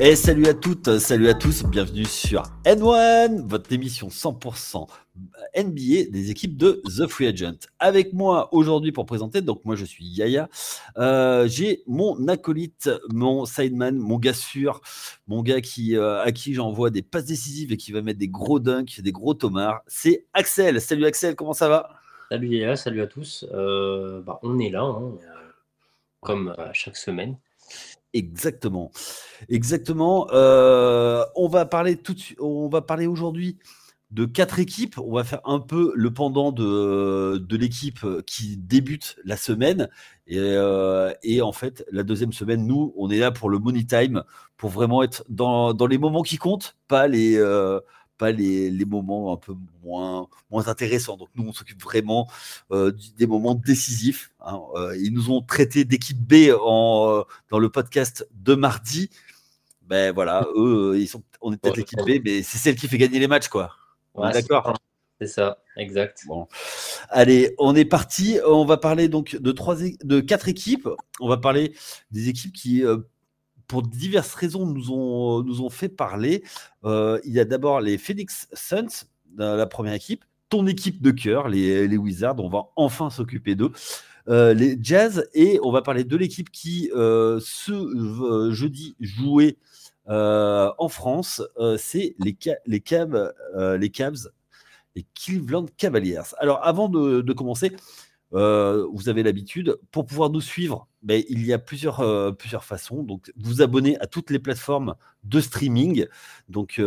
Et salut à toutes, salut à tous, bienvenue sur N1, votre émission 100% NBA des équipes de The Free Agent. Avec moi aujourd'hui pour présenter, donc moi je suis Yaya, euh, j'ai mon acolyte, mon sideman, mon gars sûr, mon gars qui, euh, à qui j'envoie des passes décisives et qui va mettre des gros dunks, des gros tomards, c'est Axel. Salut Axel, comment ça va? Salut Yaya, salut à tous. Euh, bah, on est là, hein, comme chaque semaine. Exactement, exactement. on va parler tout, on va parler aujourd'hui de quatre équipes. On va faire un peu le pendant de, de l'équipe qui débute la semaine. Et, euh, et, en fait, la deuxième semaine, nous, on est là pour le money time, pour vraiment être dans, dans les moments qui comptent, pas les, euh, pas les, les, moments un peu moins, moins intéressants. Donc nous, on s'occupe vraiment euh, des moments décisifs. Hein. ils nous ont traité d'équipe B en, dans le podcast de mardi. Ben voilà, eux, ils sont, on est peut-être l'équipe B, mais c'est celle qui fait gagner les matchs, quoi. D'accord? C'est ça, exact. Bon. Allez, on est parti. On va parler donc de, trois, de quatre équipes. On va parler des équipes qui, euh, pour diverses raisons, nous ont, nous ont fait parler. Euh, il y a d'abord les Phoenix Suns, la première équipe. Ton équipe de cœur, les, les Wizards. On va enfin s'occuper d'eux. Euh, les Jazz. Et on va parler de l'équipe qui, ce jeudi, jouait en France, c'est les, les, Cavs, les Cavs, les Cleveland Cavaliers. Alors, avant de, commencer, vous avez l'habitude, pour pouvoir nous suivre, ben, il y a plusieurs, plusieurs façons. Donc, vous abonnez à toutes les plateformes de streaming, donc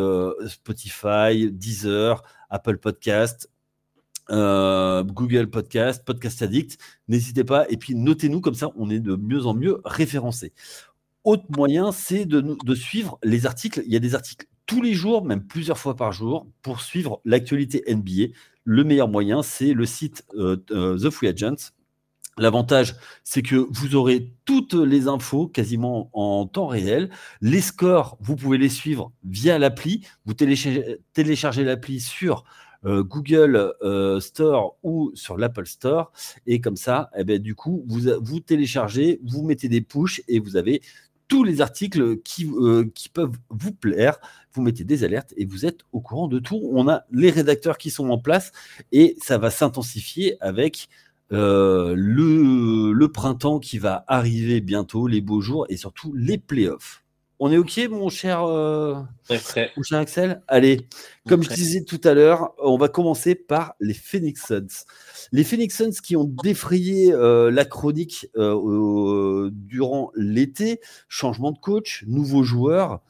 Spotify, Deezer, Apple Podcast, Google Podcast, Podcast Addict. N'hésitez pas. Et puis notez-nous comme ça, on est de mieux en mieux référencé autre moyen, c'est de, suivre les articles. Il y a des articles tous les jours, même plusieurs fois par jour, pour suivre l'actualité NBA. Le meilleur moyen, c'est le site euh, euh, The Free Agents. L'avantage, c'est que vous aurez toutes les infos quasiment en temps réel. Les scores, vous pouvez les suivre via l'appli. Vous téléchargez l'appli sur euh, Google Store ou sur l'Apple Store. Et comme ça, eh ben, du coup, vous, vous téléchargez, vous mettez des push et vous avez tous les articles qui, euh, qui peuvent vous plaire. Vous mettez des alertes et vous êtes au courant de tout. On a les rédacteurs qui sont en place et ça va s'intensifier avec euh, le, le, printemps qui va arriver bientôt, les beaux jours et surtout les playoffs. On est OK, mon cher, euh, mon cher Axel? Allez, comme je disais tout à l'heure, on va commencer par les Phoenix Suns. Les Phoenix Suns qui ont défrayé euh, la chronique euh, durant l'été, changement de coach, nouveau joueur,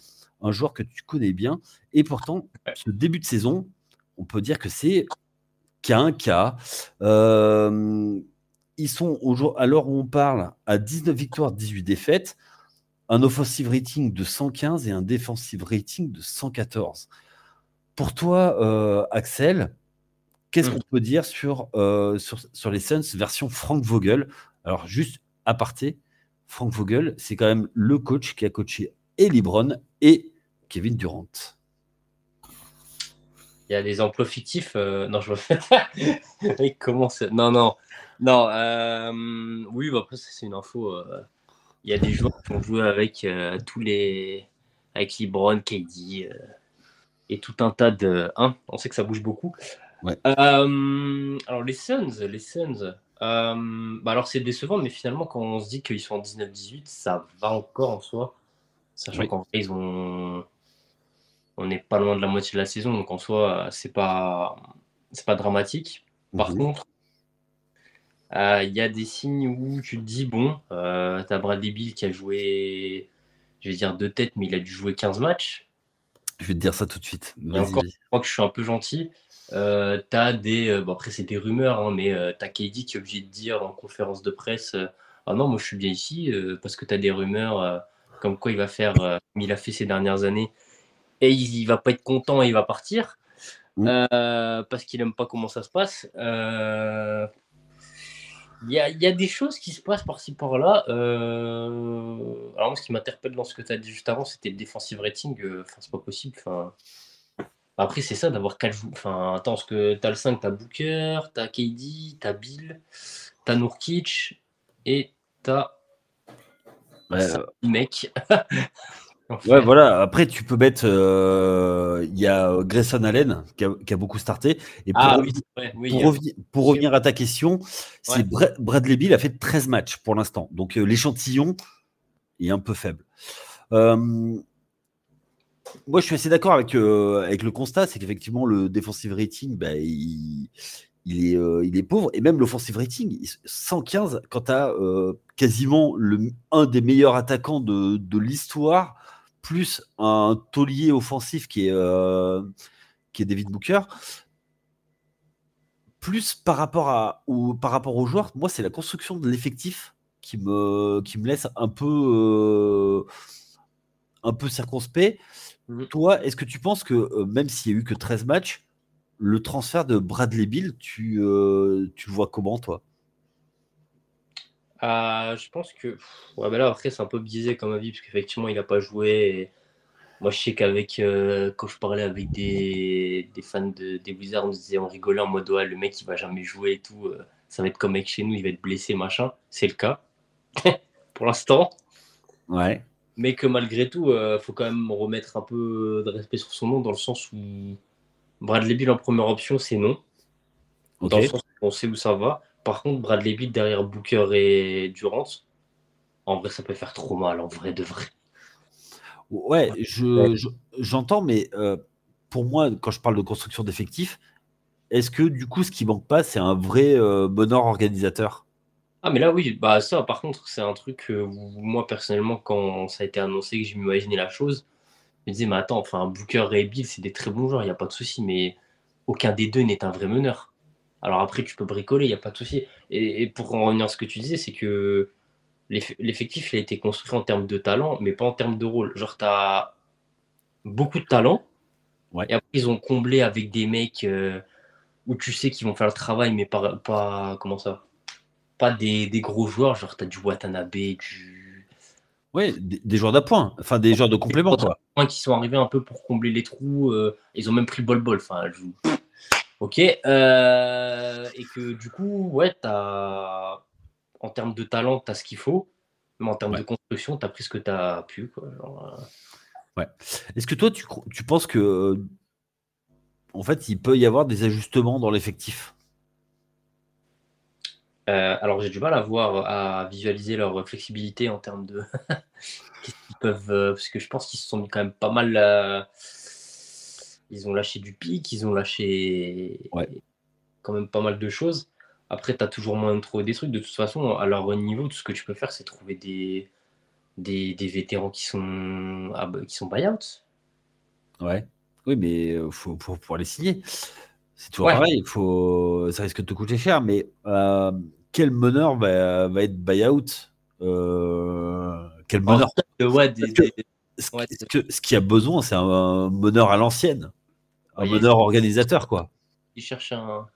un joueur que tu connais bien, et pourtant, ce début de saison, on peut dire que c'est qu'un cas. ils sont, au à l'heure où on parle, à 19 victoires, 18 défaites un offensive rating de 115 et un defensive rating de 114. Pour toi, euh, Axel, qu'est-ce mmh. qu'on peut dire sur, euh, sur, sur, les Suns version Frank Vogel? Alors, juste à parté, Frank Vogel, c'est quand même le coach qui a coaché et et Kevin Durant. Il y a des emplois fictifs. Euh, non, je me Comment Non, non. Non. oui, bah, après, c'est une info il y a des joueurs qui ont joué avec euh, tous les. avec LeBron, KD euh, et tout un tas de. Hein, on sait que ça bouge beaucoup. Euh, alors, les Suns, les Suns. bah alors, c'est décevant, mais finalement, quand on se dit qu'ils sont en 19-18, ça va encore en soi. Sachant qu'en fait, ils ont. On n'est pas loin de la moitié de la saison, donc en soi, c'est pas, c'est pas dramatique. Par mhm. contre, euh, il y a des signes où tu te dis, bon, euh, tu as Bradley Bill qui a joué, je vais dire deux têtes, mais il a dû jouer 15 matchs. Je vais te dire ça tout de suite. encore, je crois que je suis un peu gentil. Euh, as des, euh, bon après c'est des rumeurs, hein, mais tu as KD qui est obligé de dire en conférence de presse, ah non, moi je suis bien ici, parce que tu as des rumeurs comme quoi il va faire, comme il a fait ces dernières années, et il, va pas être content et il va partir. Mmh. parce qu'il aime pas comment ça se passe. Il y, a, des choses qui se passent par-ci par-là. Euh, alors, ce qui m'interpelle dans ce que tu as dit juste avant, c'était le defensive rating. Euh, enfin, c'est pas possible. Enfin, après, c'est ça d'avoir 4 joueurs. Enfin, attends, parce que tu as le 5, tu as Booker, tu as KD, tu as Bill, tu as Nourkic et tu as. Ouais, mec. Ouais, voilà. Après, tu peux mettre. Euh, il y a Grayson Allen qui a, beaucoup starté. Et pour, ah pour, revenir, à ta question, c'est Bradley Bill a fait 13 matchs pour l'instant. Donc, euh, l'échantillon est un peu faible. Euh, moi, je suis assez d'accord avec, avec le constat c'est qu'effectivement, le defensive rating, bah, il, est, il est pauvre. Et même l'offensive rating, 115, quand tu as quasiment le, un des meilleurs attaquants de, de l'histoire plus un taulier offensif qui est, euh, qui est David Booker, plus par rapport, à, ou, par rapport aux joueurs, moi, c'est la construction de l'effectif qui me, qui me laisse un peu, euh, un peu circonspect. Mmh. Toi, est-ce que tu penses que euh, même s'il n'y a eu que 13 matchs, le transfert de Bradley Bill, tu, tu le vois comment, toi? Ah, je pense que. Ouais, bah là, après, c'est un peu biaisé comme avis, parce qu'effectivement, il n'a pas joué. Moi, je sais qu'avec. Euh, quand je parlais avec des, des fans de, des Wizards, on disait, on rigolait en mode, ouais, le mec, il va jamais jouer et tout. Euh, ça va être comme avec chez nous, il va être blessé, machin. C'est le cas. Pour l'instant. Ouais. Mais que malgré tout, il euh, faut quand même remettre un peu de respect sur son nom, dans le sens où Bradley Bill en première option, c'est non. Dans le sens où on sait où ça va. Par contre, Bradley Bill derrière Booker et Durant, en vrai, ça peut faire trop mal, en vrai de vrai. Ouais, j'entends, mais euh, pour moi, quand je parle de construction d'effectifs, est-ce que du coup, ce qui manque pas, c'est un vrai euh, bonheur organisateur? Ah, mais là, oui, bah ça, par contre, c'est un truc où moi, personnellement, quand ça a été annoncé que j'ai imaginé la chose, je me disais, mais attends, enfin, Booker et Bill, c'est des très bons joueurs, il n'y a pas de souci, mais aucun des deux n'est un vrai meneur. Alors après, tu peux bricoler, il n'y a pas de souci. Et, pour en revenir à ce que tu disais, c'est que l'effectif a été construit en termes de talent, mais pas en termes de rôle. Genre, tu as beaucoup de talent, et après, ils ont comblé avec des mecs euh, où tu sais qu'ils vont faire le travail, mais pas, pas comment ça Pas des, gros joueurs, genre tu as du Watanabe, du. Oui, des, joueurs d'appoint, enfin des joueurs de complément. Des qui sont arrivés un peu pour combler les trous. Euh, ils ont même pris le bol-bol. Enfin, je... Ok. Euh, et que du coup, ouais, as, en termes de talent, tu as ce qu'il faut. Mais en termes de construction, tu as pris ce que tu as pu. Quoi, euh. Ouais. Est-ce que toi, tu, tu penses que en fait, il peut y avoir des ajustements dans l'effectif? Euh, alors j'ai du mal à voir, à visualiser leur flexibilité en termes de peuvent, parce que je pense qu'ils se sont mis quand même pas mal ils ont lâché du pic, ils ont lâché quand même pas mal de choses. Après, tu as toujours moins de trouver des trucs. De toute façon, à leur niveau, tout ce que tu peux faire, c'est trouver des, des, vétérans qui sont, ah bah, qui sont buyout. Ouais. Oui, mais il euh, faut, pouvoir les signer. C'est toujours pareil. Faut... Ça risque de te coûter cher. Mais euh, quel meneur va, va être buyout euh, Quel meneur ouais, des, ce, qu'il y a besoin, c'est un, meneur à l'ancienne. Un meneur organisateur, quoi. Il cherche un.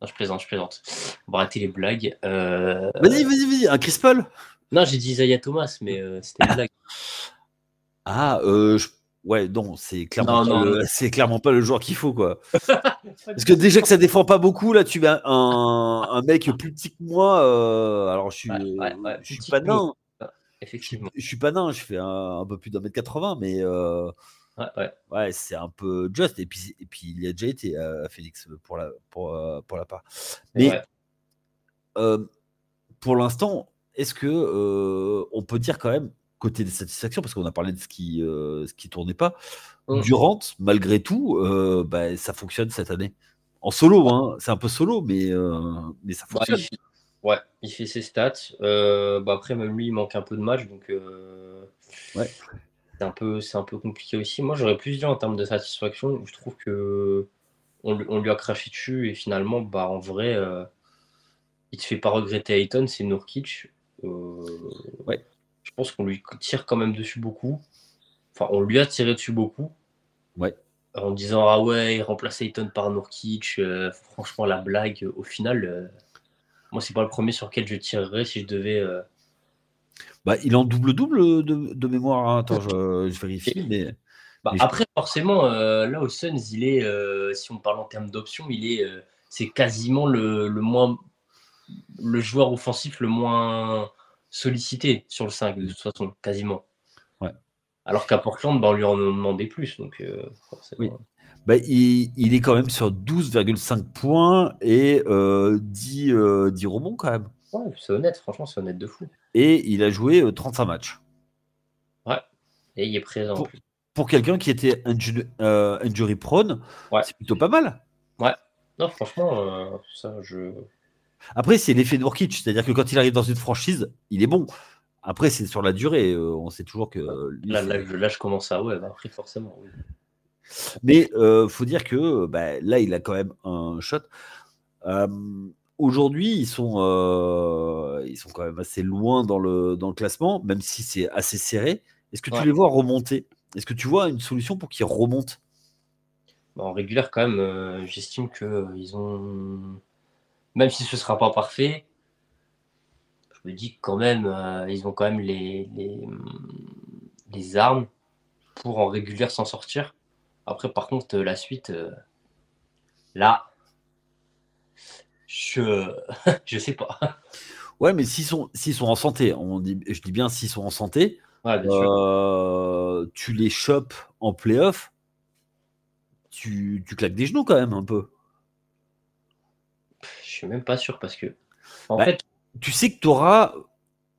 Non, je plaisante, je plaisante. On va arrêter les blagues. Euh, vas-y, vas-y, vas-y. Un Chris Paul Non, j'ai dit Isaiah Thomas, mais euh, c'était une blague. Ah, euh, ouais, non, c'est clairement, c'est clairement pas le joueur qu'il faut, quoi. Parce que déjà que ça défend pas beaucoup, là, tu mets un, un mec plus petit que moi. alors, je suis, je suis pas nain. Effectivement. Je, suis pas nain, je fais un, peu plus d'un mètre 80, mais euh, ouais, ouais. c'est un peu juste. Et puis, et puis il a déjà été à Félix pour la, pour, euh, pour la part. Mais euh, pour l'instant, est-ce que on peut dire quand même côté des satisfactions, parce qu'on a parlé de ce qui ce qui tournait pas, mmh. Durant, malgré tout, bah, ça fonctionne cette année. En solo, hein, c'est un peu solo, mais, mais ça fonctionne. Ouais, il fait ses stats. Euh, bah après, même lui, il manque un peu de match, donc euh, ouais. C'est un, peu, un peu compliqué aussi. Moi, j'aurais plus dit en termes de satisfaction. Je trouve que on, lui a craché dessus et finalement, bah, en vrai, euh, il te fait pas regretter Ayton, c'est Nurkic. ouais. Je pense qu'on lui tire quand même dessus beaucoup. Enfin, on lui a tiré dessus beaucoup. Ouais. En disant, ah ouais, il remplace Ayton par Nurkic. franchement, la blague, au final moi, c'est pas le premier sur lequel je tirerais si je devais. Euh, bah, il en double-double de, mémoire. Hein. Attends, je, vérifie. Mais... Bah, après, forcément, euh, là, au Suns, il est, euh, si on parle en termes d'options, il est, c'est quasiment le, le, moins, le joueur offensif le moins sollicité sur le 5, de toute façon, quasiment. Ouais. Alors qu'à Portland, bah, on lui en demandait plus. Donc, oui. Bah, il, est quand même sur 12,5 points et 10, 10, rebonds quand même. Ouais, c'est honnête, franchement, c'est honnête de fou. Et il a joué 35 matchs. Ouais, et il est présent. Pour, quelqu'un qui était injury, prone, c'est plutôt pas mal. Ouais, non, franchement, ça, je. Après, c'est l'effet de Workic, c'est-à-dire que quand il arrive dans une franchise, il est bon. Après, c'est sur la durée. Euh, on sait toujours que. là, là, je commence à. Ouais, bah, après, forcément. Mais il euh, faut dire que bah, là, il a quand même un shot. Euh, aujourd'hui, ils sont, ils sont quand même assez loin dans le, dans le classement, même si c'est assez serré. Est-ce que tu les vois remonter? Est-ce que tu vois une solution pour qu'ils remontent? Bah, En régulière, quand même, j'estime qu'ils ont. Même si ce ne sera pas parfait, je me dis que quand même, euh, ils ont quand même les, les, armes pour en régulière s'en sortir. Après, par contre, la suite, euh, là, je je sais pas. Ouais, mais s'ils sont, s'ils sont en santé, on dit, je dis bien s'ils sont en santé, euh, tu les chopes en playoff, tu, tu claques des genoux quand même un peu. Je suis même pas sûr parce que. En bah, fait, tu sais que tu auras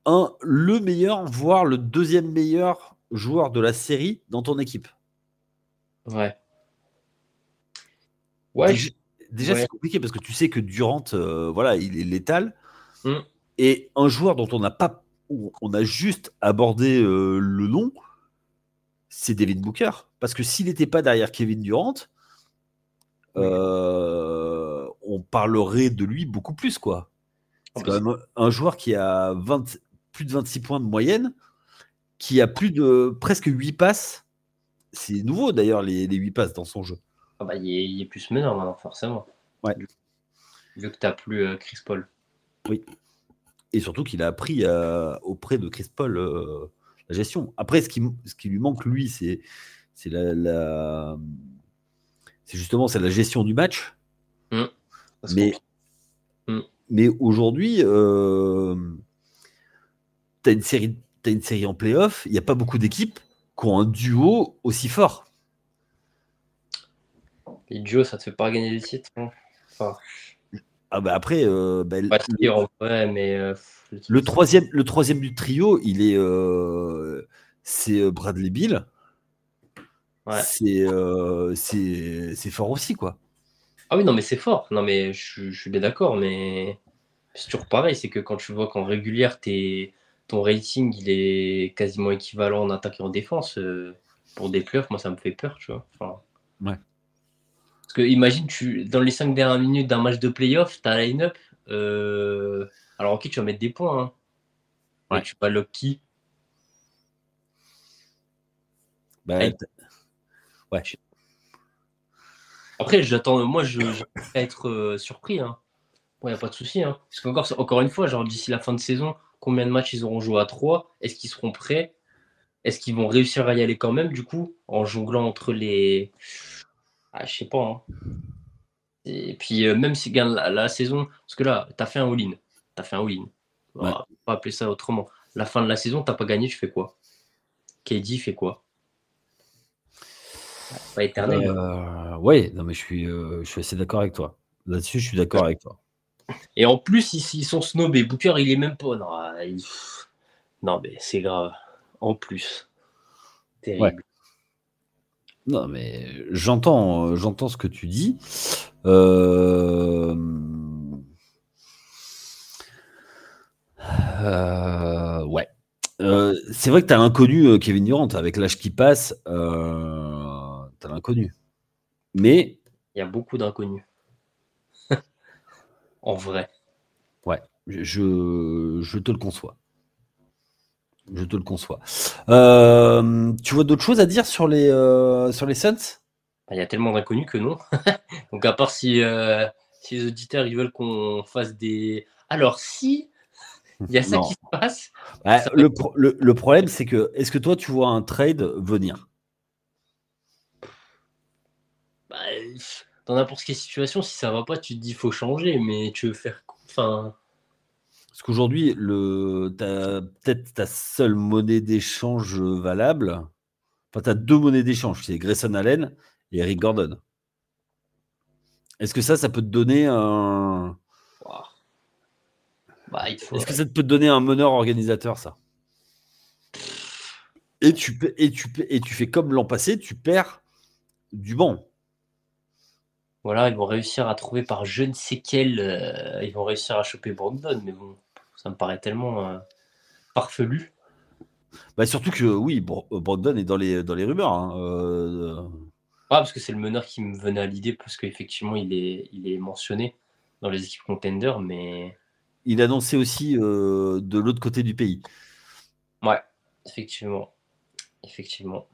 un, le meilleur, voire le deuxième meilleur joueur de la série dans ton équipe. Ouais. Ouais. Déjà, c'est compliqué parce que tu sais que Durant, euh, voilà, il est létal. Mm. Et un joueur dont on n'a pas, on a juste abordé euh, le nom, c'est Devin Booker. Parce que s'il n'était pas derrière Kevin Durant, euh, on parlerait de lui beaucoup plus, quoi. C'est quand même un joueur qui a 20, plus de 26 points de moyenne, qui a plus de presque 8 passes. C'est nouveau d'ailleurs, les, les, 8 passes dans son jeu. Ah bah, il, est, plus meneur maintenant, forcément. Ouais. Vu que tu n'as plus euh, Chris Paul. Oui. Et surtout qu'il a appris euh, auprès de Chris Paul euh, la gestion. Après, ce qui, ce qui lui manque, lui, c'est la, c'est justement c'est la gestion du match. Mmh. Mais mais aujourd'hui, euh, tu as, une série, as une série en playoff, il n'y a pas beaucoup d'équipes qui ont un duo aussi fort. Les duos, ça te fait pas gagner des titres. Hein. Ah bah après, euh, bah, mais euh, le, troisième, le troisième du trio, il est, euh, c'est Bradley Bill. Ouais. C'est, fort aussi, quoi. Ah oui, non, mais c'est fort. Non, mais je, suis bien d'accord, mais c'est toujours pareil. C'est que quand tu vois qu'en régulière, ton rating il est quasiment équivalent en attaque et en défense, euh, pour des playoffs, moi, ça me fait peur, tu vois. ouais. Parce que imagine, tu, dans les 5 dernières minutes d'un match de playoff, tu as line-up. Euh, alors, ok, tu vas mettre des points. Hein. Ouais. tu vas lock qui? Bah, Ouais. Après, j'attends, moi, je, vais être euh, surpris. Il hein. n'y a pas de souci. Hein. Parce qu'encore, encore une fois, genre d'ici la fin de saison, combien de matchs ils auront joué à 3 Est-ce qu'ils seront prêts? Est-ce qu'ils vont réussir à y aller quand même, du coup, en jonglant entre les. Ah, je sais pas. Hein. Et puis, euh, même s'ils gagnent la, saison, parce que là, tu as fait un all-in. Tu as fait un all-in. On va pas appeler ça autrement. La fin de la saison, tu pas gagné, tu fais quoi? KD fait quoi? Pas éternel. Euh, ouais, non, mais je suis, euh, je suis assez d'accord avec toi. Là-dessus, je suis d'accord avec toi. Et en plus, ils, sont snobés. Booker, il est même pas. Non, non mais c'est grave. En plus. Terrible. Non, mais j'entends, j'entends ce que tu dis. Euh... Euh, ouais. Euh, c'est vrai que tu as l'inconnu Kevin Durant avec l'âge qui passe. Euh, t'as l'inconnu. Mais. Il y a beaucoup d'inconnus. en vrai. Ouais, je, je, te le conçois. Je te le conçois. Euh, tu vois d'autres choses à dire sur les, euh, sur les Suns? Bah, Il y a tellement d'inconnus que non. Donc, à part si, euh, si les auditeurs ils veulent qu'on fasse des. Alors, si il y a ça qui se passe. le, le, le, problème, c'est que est-ce que toi, tu vois un trade venir? Bah, dans n'importe quelle situation, si ça va pas, tu te dis faut changer, mais tu veux faire. Enfin. Parce qu'aujourd'hui, le... peut-être ta seule monnaie d'échange valable, Enfin, tu as deux monnaies d'échange, c'est Grayson Allen et Eric Gordon. Est-ce que ça, ça peut te donner un. Bah, Est-ce que ça peut te donner un meneur organisateur, ça? Et tu, et, tu, et tu fais comme l'an passé, tu perds du banc. Voilà, ils vont réussir à trouver par je ne sais quel. Euh, ils vont réussir à choper Brandon, mais bon, ça me paraît tellement euh, parfelu. Bah surtout que oui, euh, Brandon est dans les, dans les rumeurs. Hein, ah, parce que c'est le meneur qui me venait à l'idée, parce qu'effectivement, il est, il est mentionné dans les équipes contenders, mais. Il annonçait aussi de l'autre côté du pays. Ouais, effectivement. Effectivement.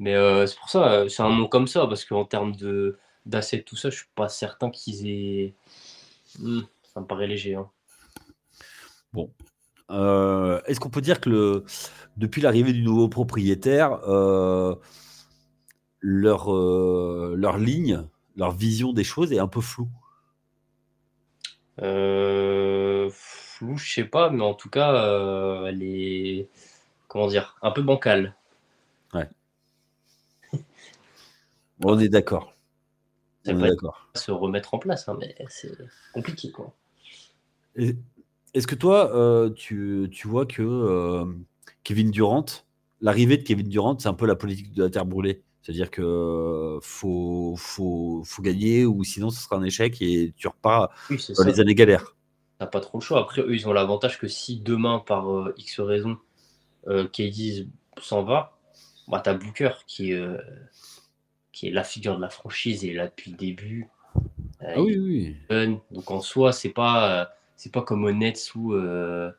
Mais c'est pour ça, c'est un nom comme ça, parce qu'en termes d'assets, tout ça, je suis pas certain qu'ils aient. Hmm, ça me paraît léger. Hein. Bon. Euh, est-ce qu'on peut dire que le, depuis l'arrivée du nouveau propriétaire, euh, leur, euh, leur ligne, leur vision des choses est un peu floue? Flou, je sais pas, mais en tout cas, elle est. Comment dire Un peu bancale. Ouais. On est d'accord. Ça va se remettre en place, hein, mais c'est compliqué. Quoi. Est-ce que toi, euh, tu, tu, vois que euh, Kevin Durant, l'arrivée de Kevin Durant, c'est un peu la politique de la terre brûlée? C'est-à-dire que euh, faut, faut, faut, gagner ou sinon ce sera un échec et tu repars dans les années galères. T'as pas trop le choix. Après, eux, ils ont l'avantage que si demain, par X raison, KD s'en va, bah, t'as Booker qui est qui est la figure de la franchise et là depuis le début. Ah oui, oui. Donc en soi, c'est pas c'est pas comme au Nets où euh,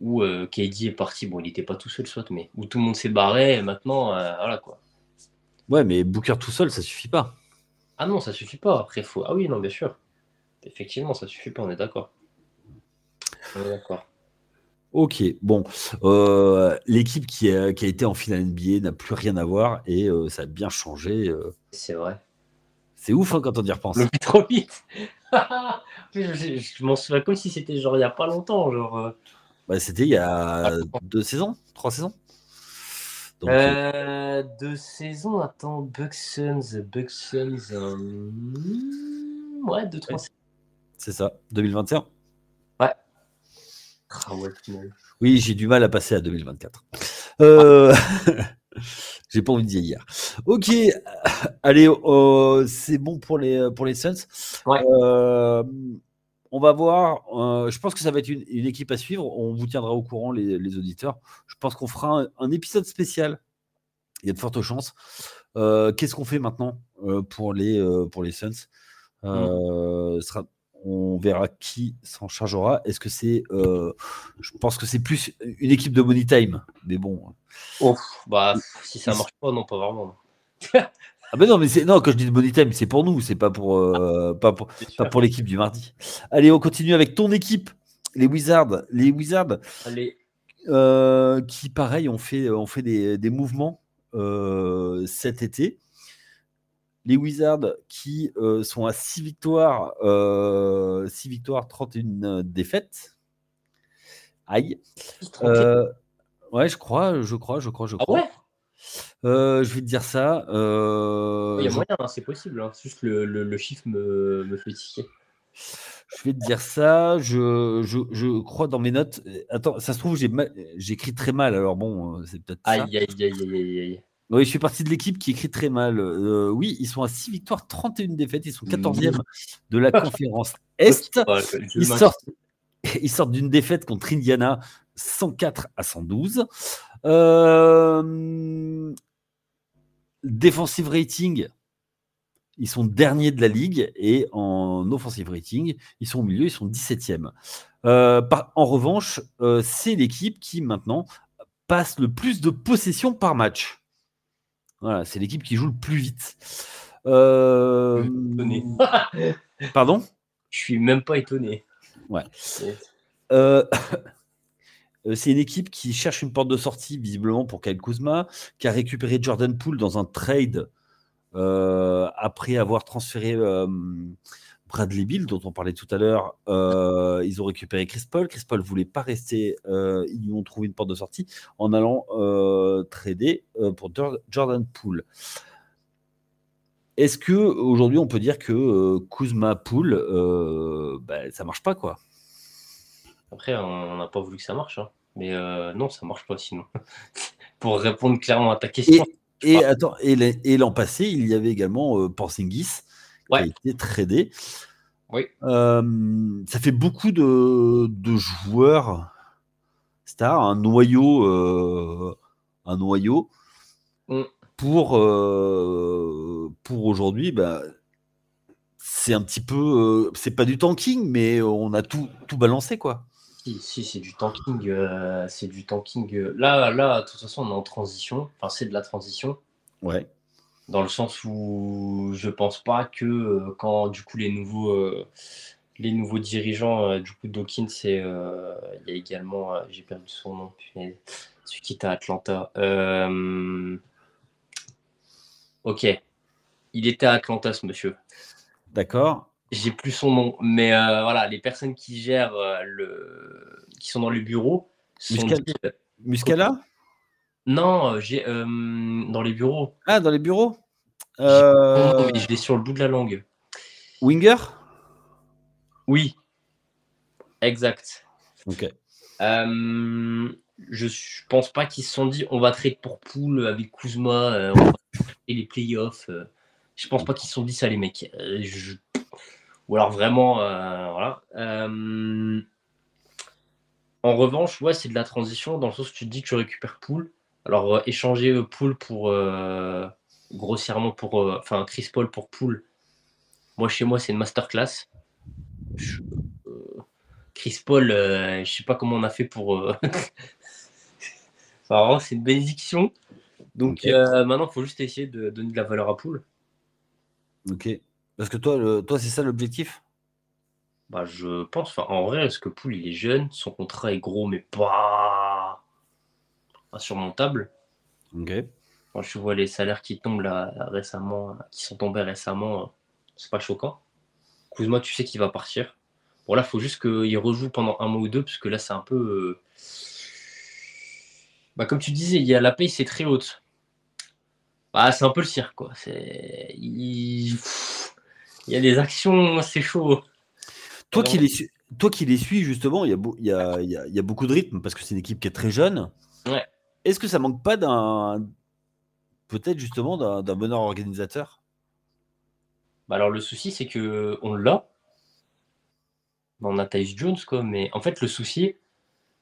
où KD est parti. Bon, il n'était pas tout seul, soit, mais où tout le monde s'est barré. Et maintenant, voilà quoi. Ouais, mais Booker tout seul, ça suffit pas. Ah non, ça suffit pas. Après, faut. Ah oui, non, bien sûr. Effectivement, ça suffit pas. On est d'accord. On est d'accord. Ok, bon, euh, l'équipe qui a, qui a, été en finale NBA n'a plus rien à voir et euh, ça a bien changé. Euh. C'est vrai. C'est ouf hein, quand on y repense. Le trop vite. je, m'en souviens comme si c'était genre il n'y a pas longtemps. Genre, bah, c'était il y a deux saisons, trois saisons. deux saisons, attends, Bucks Suns, Suns, ouais, deux, trois. C'est ça, 2021 ah oui, j'ai du mal à passer à 2024. Euh... j'ai pas envie de vieillir. Ok, allez, euh, c'est bon pour les, pour les Suns. Euh, on va voir. Euh, je pense que ça va être une, équipe à suivre. On vous tiendra au courant, les, auditeurs. Je pense qu'on fera un, épisode spécial. Il y a de fortes chances. Qu'est-ce qu'on fait maintenant pour les, pour les Suns? Mm. sera on verra qui s'en chargera. Est-ce que c'est. Euh, je pense que c'est plus une équipe de Money Time. Mais bon. Oh, bah, si ça marche pas, non, pas vraiment. ah ben non, mais c'est non quand je dis de Money Time, c'est pour nous, c'est pas pour euh, pas pour, pas pour l'équipe du mardi. Allez, on continue avec ton équipe, les Wizards, les Wizards, Allez. Euh, qui pareil ont fait ont fait des, des mouvements cet été les Wizards qui euh, sont à 6 victoires, 6 euh, victoires, 31 euh, défaites. Aïe. ouais, je crois, je crois, je crois, je ah crois. ouais? Je vais te dire ça. Il y a moyen, hein, c'est possible. Hein. Juste le, chiffre me, me, fait tiquer. Je vais te dire ça. Je, je, crois dans mes notes. Attends, ça se trouve, j'ai j'écris très mal. Alors bon, c'est peut-être. Aïe, aïe, aïe, aïe, aïe. Oui, je suis partie de l'équipe qui écrit très mal. Euh, oui, ils sont à 6 victoires, 31 défaites. Ils sont 14e mmh. de la conférence Est. Ils sortent, ils sortent d'une défaite contre Indiana, 104 à 112. Euh, defensive rating, ils sont derniers de la ligue. Et en offensive rating, ils sont au milieu, ils sont 17e. Euh, en revanche, c'est l'équipe qui maintenant passe le plus de possession par match. Voilà, c'est l'équipe qui joue le plus vite. Euh, Pardon? Je suis même pas étonné. Ouais. Euh, euh, c'est une équipe qui cherche une porte de sortie, visiblement, pour Kyle Kuzma, qui a récupéré Jordan Poole dans un trade après avoir transféré Bradley Bill, dont on parlait tout à l'heure, euh, ils ont récupéré Chris Paul. Chris Paul voulait pas rester. Euh, ils lui ont trouvé une porte de sortie en allant euh, trader pour Jordan Poole. Est-ce que aujourd'hui on peut dire que Kuzma Poole, bah, ça marche pas quoi? Après, on n'a pas voulu que ça marche, hein. mais non, ça marche pas sinon. pour répondre clairement à ta question. Et, attends, et l'an passé, il y avait également Porzingis qui a été tradé. Oui. Euh, ça fait beaucoup de, joueurs stars, un noyau, euh, un noyau. Mm. Pour, euh, pour aujourd'hui, bah, c'est un petit peu, c'est pas du tanking, mais on a tout, tout balancé quoi. Si, si c'est du tanking, c'est du tanking. Là, là, de toute façon, on est en transition. Enfin, c'est de la transition. Ouais dans le sens où je pense pas que euh, quand du coup les nouveaux euh, les nouveaux dirigeants euh, du coup Dawkins et il y a également j'ai perdu son nom celui qui est à Atlanta ok. Il était à Atlanta ce monsieur. D'accord. J'ai plus son nom mais voilà les personnes qui gèrent le qui sont dans le bureau sont Muscala? Non, euh, j'ai euh, dans les bureaux. Ah, dans les bureaux euh... Je l'ai sur le bout de la langue. Winger? Oui. Exact. Ok. Euh, je pense pas qu'ils se sont dit on va trade pour poule avec Kuzma on va et les playoffs. je pense pas qu'ils se sont dit ça les mecs. Ou alors vraiment voilà. En revanche, ouais, c'est de la transition dans le sens où tu te dis que tu récupères poule alors, euh, échanger euh, Pool pour euh, grossièrement pour enfin Chris Paul pour Pool. Moi chez moi c'est une masterclass. Chris Paul, je sais pas comment on a fait pour. enfin, c'est une bénédiction. Donc maintenant, il faut juste essayer de donner de la valeur à Pool. Ok. Parce que toi, toi c'est ça l'objectif? Bah, je pense. Enfin, en vrai, est-ce que Poul il est jeune Son contrat est gros, mais pas insurmontable. Ok. Quand je vois les salaires qui tombent là récemment, qui sont tombés récemment, c'est pas choquant. Kuzma, tu sais qu'il va partir. Bon, là, il faut juste qu'il rejoue pendant un mois ou deux, parce que là, c'est un peu. Euh, bah, comme tu disais, il y a la paye, c'est très haute. Bah, c'est un peu le cirque, quoi. C'est... Il... y a des actions, c'est chaud. Toi qui, les Toi qui les suis, justement, il y, a il, y a, il y a beaucoup de rythme parce que c'est une équipe qui est très jeune. Ouais. Est-ce que ça manque pas d'un. Peut-être justement d'un bonheur organisateur? Bah Alors, le souci, c'est que on l'a. On a Tyce Jones, quoi. Mais en fait, le souci,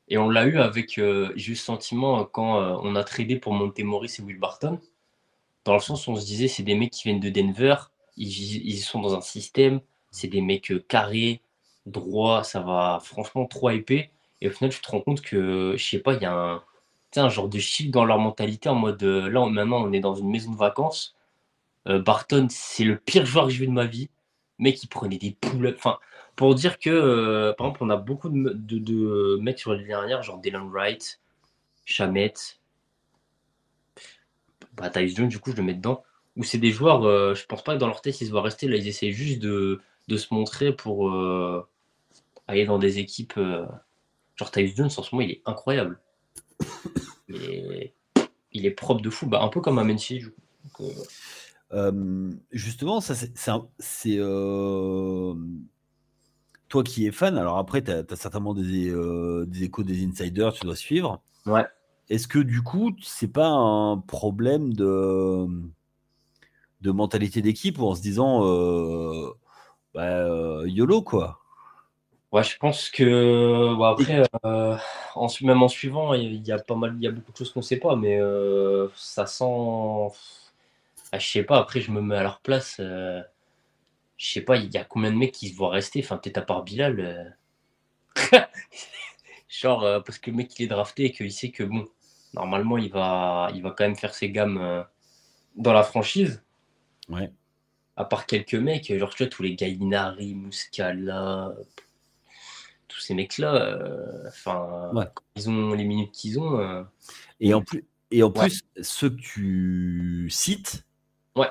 et on l'a eu avec euh, juste sentiment quand euh, on a tradé pour monter Morris et Will Barton. Dans le sens où on se disait, c'est des mecs qui viennent de Denver, ils, ils sont dans un système, c'est des mecs euh, carrés, droits, ça va franchement trop épais. Et au final, tu te rends compte que, je sais pas, il y a un, un genre de chiffre dans leur mentalité en mode euh, là maintenant on est dans une maison de vacances. Euh, Barton, c'est le pire joueur que j'ai vu de ma vie. Mec, il prenait des poules. Enfin, pour dire que, euh, par exemple, on a beaucoup de, de, mecs sur les dernières, genre Dylan Wright, Chamet, bah, Jones, du coup, je le mets dedans. Où c'est des joueurs, je pense pas que dans leur tête, ils doivent rester là. Ils essaient juste de, de se montrer pour aller dans des équipes. genre Tyus Jones, en ce moment, il est incroyable il est propre de fou, bah, un peu comme un Mensi. Euh, euh, justement, ça c'est euh, toi qui es fan. Alors après, tu as, certainement des, des, échos des insiders, tu dois suivre. Ouais. Est-ce que du coup, c'est pas un problème de, de mentalité d'équipe ou en se disant bah, YOLO quoi? Ouais, je pense que après, euh, en, même en suivant, il y a pas mal, il y a beaucoup de choses qu'on sait pas, mais euh, ça sent. Ah, je sais pas. Après, je me mets à leur place. Euh, je sais pas. Il y a combien de mecs qui se voient rester. Enfin, peut-être à part Bilal. Genre parce que le mec il est drafté et qu'il sait que bon, normalement il va, il va quand même faire ses gammes dans la franchise. Ouais. À part quelques mecs, genre tu vois tous les Gainari, Muscala tous ces mecs-là, euh, enfin, ils ont les minutes qu'ils ont. Euh, et en plus, et en plus ceux que tu cites, ouais.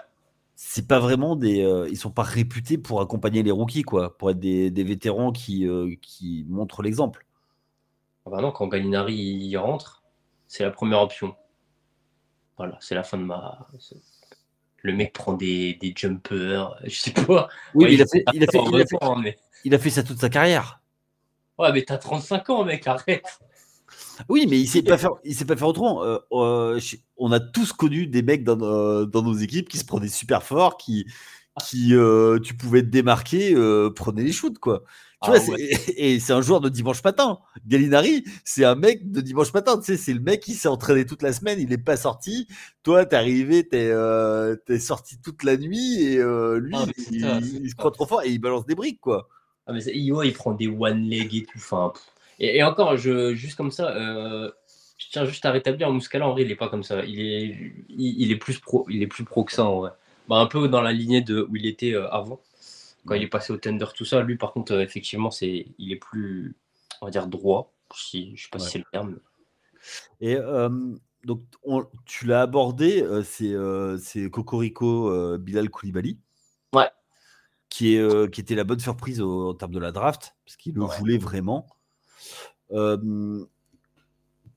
c'est pas vraiment des. Euh, ils sont pas réputés pour accompagner les rookies, quoi, pour être des, vétérans qui, euh, qui montrent l'exemple. Ah bah non, quand Gallinari y rentre, c'est la première option. Voilà, c'est la fin de ma. Le mec prend des, des jumpers, je sais pas. Oui, il, a fait, il, a fait, il, a fait, ça toute sa carrière. Ouais, mais t'as 35 ans, mec, arrête. Oui, mais il sait pas faire, il sait pas faire autrement. Euh, euh, on a tous connu des mecs dans, dans, nos équipes qui se prenaient super fort, qui, qui euh, tu pouvais te démarquer, prenez les shoots quoi. Tu ah vois, et c'est un joueur de dimanche matin. Gallinari, c'est un mec de dimanche matin. Tu sais, c'est le mec qui s'est entraîné toute la semaine, il n'est pas sorti. Toi, t'es arrivé, t'es es sorti toute la nuit et lui, ah, il, se croit trop fort et il balance des briques quoi. Ah mais Io, il prend des one leg et tout. Enfin, et, encore, je, juste comme ça, euh, je tiens juste à rétablir Mouskala. En vrai, il n'est pas comme ça. Il est, il, est plus pro, il est plus pro que ça en vrai. Bah, un peu dans la lignée de où il était euh, avant, quand il est passé au tender, tout ça. Lui, par contre, euh, effectivement, c'est, il est plus, on va dire, droit. Si, je sais pas si c'est le terme. Et donc, tu l'as abordé, c'est, c'est Cocorico Bilal Koulibaly. Ouais. Qui, est, qui était la bonne surprise au, en termes de la draft, parce qu'il le voulait vraiment.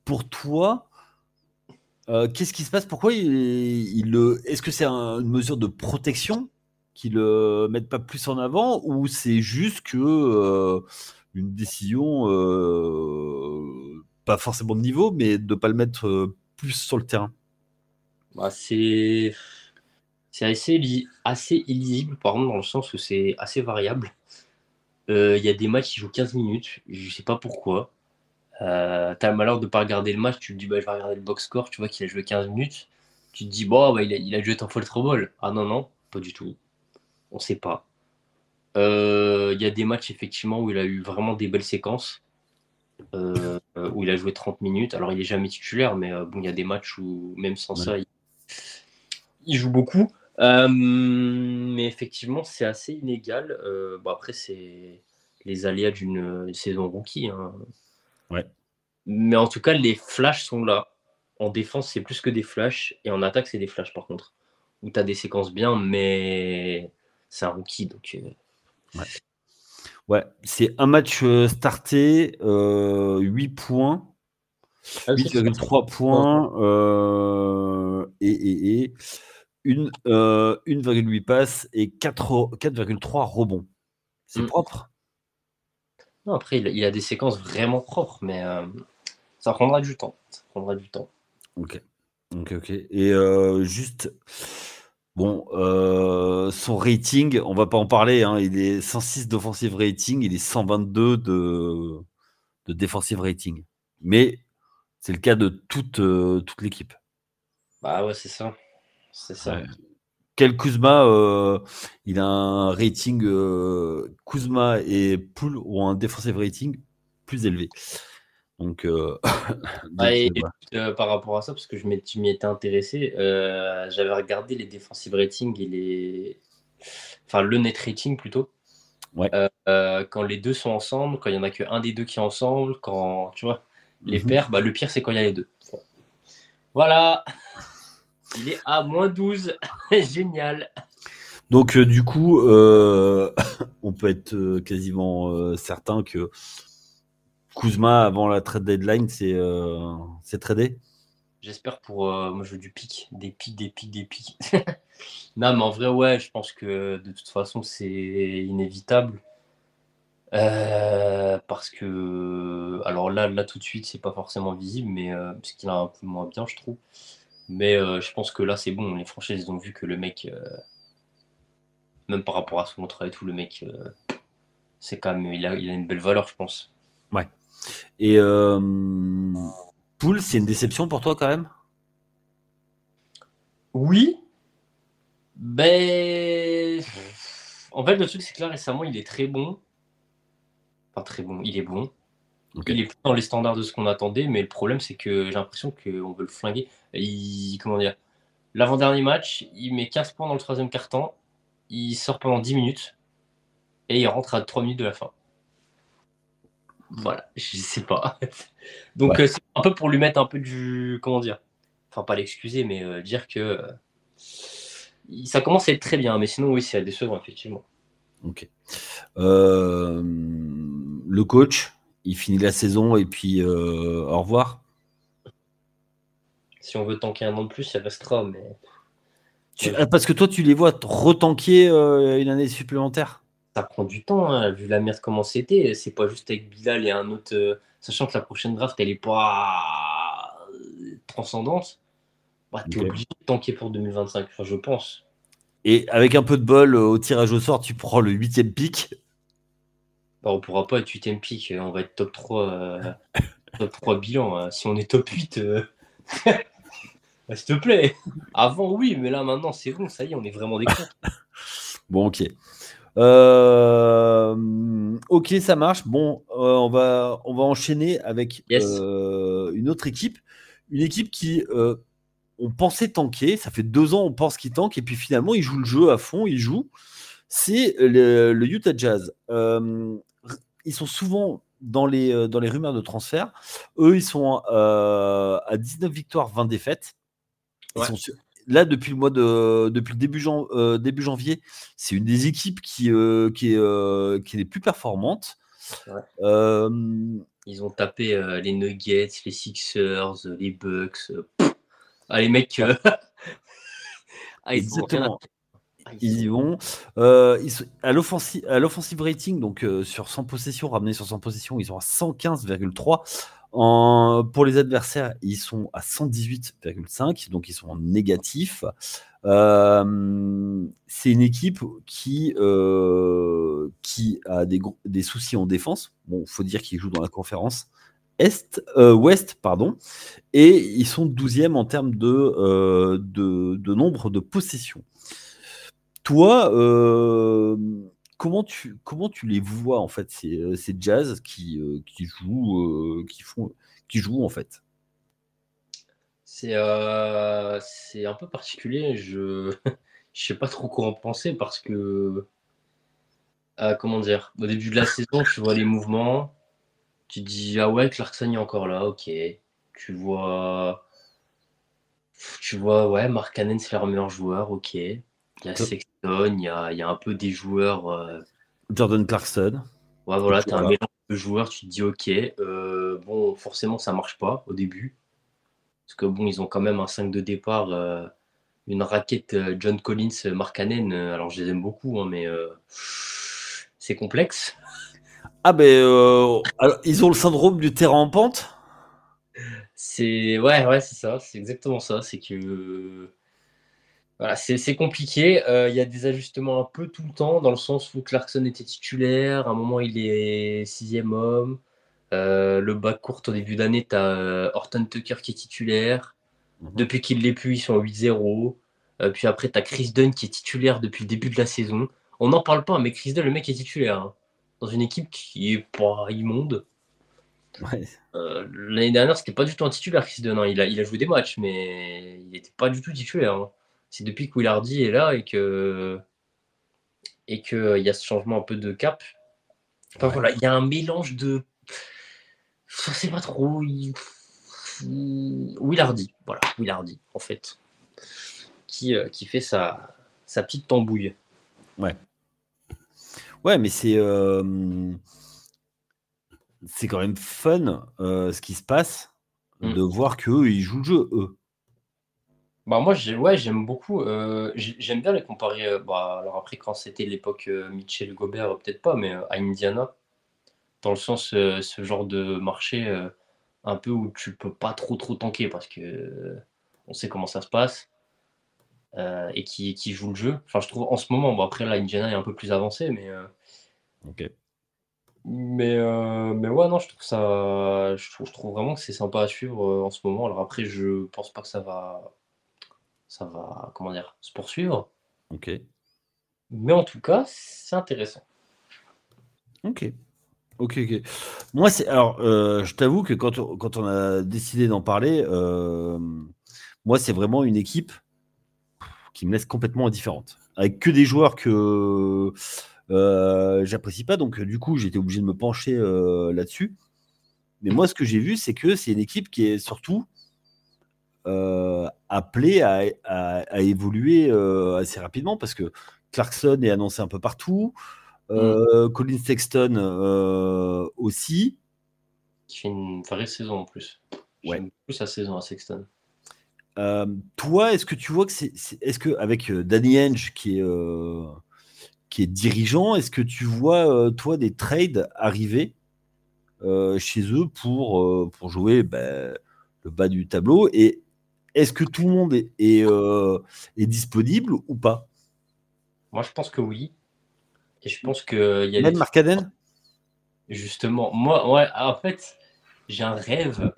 Pour toi, qu'est-ce qui se passe? Pourquoi il, le Est-ce que c'est une mesure de protection qu'il le mette pas plus en avant ou c'est juste que une décision pas forcément de niveau, mais de pas le mettre plus sur le terrain? Bah, C'est c'est assez, assez illisible, par dans le sens où c'est assez variable. Il y a des matchs qui jouent 15 minutes, je sais pas pourquoi. Euh, tu as le malheur de ne pas regarder le match, tu te dis bah, je vais regarder le box score, tu vois qu'il a joué 15 minutes, tu te dis bon, bah, il, a, il a joué en full. Ah non, non, pas du tout. On sait pas. Euh, il y a des matchs effectivement où il a eu vraiment des belles séquences, euh, où il a joué 30 minutes. Alors il est jamais titulaire, mais bon, il y a des matchs où même sans ça, il, joue beaucoup. Mais effectivement, c'est assez inégal. bon, après, c'est les aléas d'une saison rookie. Hein. Ouais. Mais en tout cas, les flashs sont là. En défense, c'est plus que des flashs. Et en attaque, c'est des flashs par contre. Où tu as des séquences bien, mais c'est un rookie. Donc, euh. Ouais, c'est un match euh, starté, 8 euh, points. 8,3 ah points et, et, 1,8 passes et 4,3 rebonds. C'est mm. propre? Après, il, a des séquences vraiment propres, mais euh, ça prendra du temps. Ça prendra du temps. Ok. Ok, ok. Et euh, juste, bon, euh, son rating, on va pas en parler. Hein, il est 106 d'offensive rating, il est 122 de, de defensive rating. Mais c'est le cas de toute, toute l'équipe. Bah ouais, c'est ça. C'est ça. Quel Kuzma, euh, il a un rating euh, Kuzma et Poul ont un defensive rating plus élevé. Donc, euh, par rapport à ça, parce que je m'y étais intéressé, j'avais regardé les defensive ratings et les, enfin le net rating plutôt. Ouais. quand les deux sont ensemble, quand il y en a qu'un des deux qui est ensemble, quand tu vois les mhm. paires, bah, le pire c'est quand il y a les deux. Voilà. Il est à moins 12. Génial. Donc, euh, du coup, euh, on peut être euh, quasiment certain que Kuzma, avant la trade deadline, c'est tradé J'espère pour. moi, je veux du pic. Des pics, des pics, des pics. non, mais en vrai, ouais, je pense que de toute façon, c'est inévitable. parce que. Alors là, là, tout de suite, c'est pas forcément visible, mais parce qu'il a un peu moins bien, je trouve. Mais euh, je pense que là, c'est bon. Les franchises ont vu que le mec, euh, même par rapport à son contrat et tout, le mec, euh, c'est quand même, il a, il a, une belle valeur, je pense. Ouais. Et Poul, c'est une déception pour toi quand même? Oui. Ben. En fait, le truc, c'est que là, récemment, il est très bon. Pas très bon, il est bon. Il est plus dans les standards de ce qu'on attendait, mais le problème, c'est que j'ai l'impression qu'on veut le flinguer. Il, comment dire L'avant-dernier match, il met 15 points dans le troisième quart-temps, il sort pendant 10 minutes et il rentre à 3 minutes de la fin. Voilà, je sais pas. Donc, euh, c'est un peu pour lui mettre un peu du. Comment dire Enfin, pas l'excuser, mais euh, dire que. Euh, ça commence à être très bien, mais sinon, oui, c'est à décevant, effectivement. Ok. Le coach, il finit la saison et puis euh, au revoir. Si on veut tanker un an de plus, ça restera, mais. Ah, parce que toi, tu les vois retanker euh, une année supplémentaire Ça prend du temps, hein, vu la merde comment c'était. C'est pas juste avec Bilal et un autre. sachant que la prochaine draft, elle est pas transcendante. Bah, tu es obligé de tanker pour 2025, je pense. Et avec un peu de bol au tirage au sort, tu prends le huitième pic. Bah, on pourra pas être huitième pic, on va être top 3, euh, top 3 bilan. Hein. Si on est top 8, euh, bah, s'il te plaît. Avant, oui, mais là, maintenant, c'est bon, ça y est, on est vraiment des cons. bon, ok. Euh, ok, ça marche. Bon, on, va, on va enchaîner avec une autre équipe. Une équipe qui on pensait tanker. Ça fait deux ans, on pense qu'il tank, et puis finalement, il joue le jeu à fond, il joue. C'est le, Utah Jazz. Euh, ils sont souvent dans les, euh, dans les rumeurs de transfert. Eux, ils sont euh, à 19 victoires, 20 défaites. là, depuis le mois de, depuis le début, début janvier, c'est une des équipes qui, qui, est, qui est les plus performantes. ils ont tapé les Nuggets, les Sixers, les Bucks. Ah, les mecs. Euh, ah, ils Exactement. Ils y vont. Euh, à l'offensive rating, donc euh, sur 100 possessions, ramenés sur 100 possessions, ils sont à 115,3. pour les adversaires, ils sont à 118,5, donc ils sont en négatif. c'est une équipe qui, qui a des, des soucis en défense. Bon, il faut dire qu'ils jouent dans la conférence est, euh, ouest, pardon, et ils sont 12e en termes de, euh, de, nombre de possessions. Toi, euh, comment, tu, comment tu les vois en fait ces, ces jazz qui, qui jouent, qui font, qui en fait? C'est un peu particulier. Je je sais pas trop quoi en penser parce que comment dire, au début de la saison, tu vois les mouvements tu dis, ah ouais, Clarkson est encore là, ok. Tu vois. Tu vois, ouais, Mark Cannon, c'est leur meilleur joueur, ok. Il y a Sexton, il y a, il y a un peu des joueurs. Euh, Jordan Clarkson. Ouais, voilà, tu as un mélange de joueurs, tu te dis, ok. Euh, bon, forcément, ça marche pas au début. Parce que bon, ils ont quand même un 5 de départ, euh, une raquette John Collins, Mark Cannon. alors, je les aime beaucoup, hein, mais c'est complexe. Ah ben, euh, ils ont le syndrome du terrain en pente? C'est ouais, ouais, c'est ça, c'est exactement ça. C'est que voilà, c'est compliqué. Euh, il y a des ajustements un peu tout le temps, dans le sens où Clarkson était titulaire. À un moment, il est sixième homme. Euh, le bac court au début d'année, tu as Horton Tucker qui est titulaire. Mhm. Depuis qu'il l'est plus, ils sont à 8-0. puis après, tu as Chris Dunn qui est titulaire depuis le début de la saison. On n'en parle pas, mais Chris Dunn, le mec est titulaire. Hein dans une équipe qui est pas immonde. Euh, l'année dernière, c'était pas du tout un titulaire se Il a, il a joué des matchs, mais il n'était pas du tout titulaire. Hein. C'est depuis que Willardy est là et que et qu'il y a ce changement un peu de cap. Enfin voilà, il y a un mélange de. Je sais pas trop. Willardy, voilà, Willardy, en fait. Qui, euh, qui fait sa, sa petite tambouille. Ouais. Ouais, mais c'est c'est quand même fun ce qui se passe mmh. de voir qu'eux, ils jouent le jeu, eux. Bah moi, ouais, j'aime beaucoup. j'aime bien les comparer. bah, alors après, quand c'était l'époque Mitchell Gobert, peut-être pas, mais à Indiana, dans le sens, ce genre de marché un peu où tu peux pas trop trop tanker parce que on sait comment ça se passe. Euh, et qui, qui, joue le jeu. Enfin, je trouve en ce moment, bon, après là, Indiana est un peu plus avancé, mais. Euh, ok. Mais, euh, mais ouais, non, je trouve ça. Je trouve, je trouve vraiment que c'est sympa à suivre en ce moment. Alors après, je pense pas que ça va. Ça va, comment dire, se poursuivre. Ok. Mais en tout cas, c'est intéressant. Ok. Ok, ok. Moi, c'est. Alors, je t'avoue que quand on, quand on a décidé d'en parler, moi, c'est vraiment une équipe qui me laisse complètement indifférente. Avec que des joueurs que euh, j'apprécie pas, donc du coup j'étais obligé de me pencher euh, là-dessus. Mais moi, ce que j'ai vu, c'est que c'est une équipe qui est surtout appelé à, évoluer assez rapidement parce que Clarkson est annoncé un peu partout. Mm. Colin Sexton aussi. Qui fait une vraie saison en plus. J'aime plus sa saison à Sexton. toi, est-ce que tu vois que c'est. Est-ce que avec Danny Henge qui est, qui est dirigeant, est-ce que tu vois, toi, des trades arriver chez eux pour, pour jouer ben, le bas du tableau Et est-ce que tout le monde est, est, est disponible ou pas? Moi, je pense que oui. Et je pense que y a Même Marcaden Justement, moi, ouais, en fait, j'ai un rêve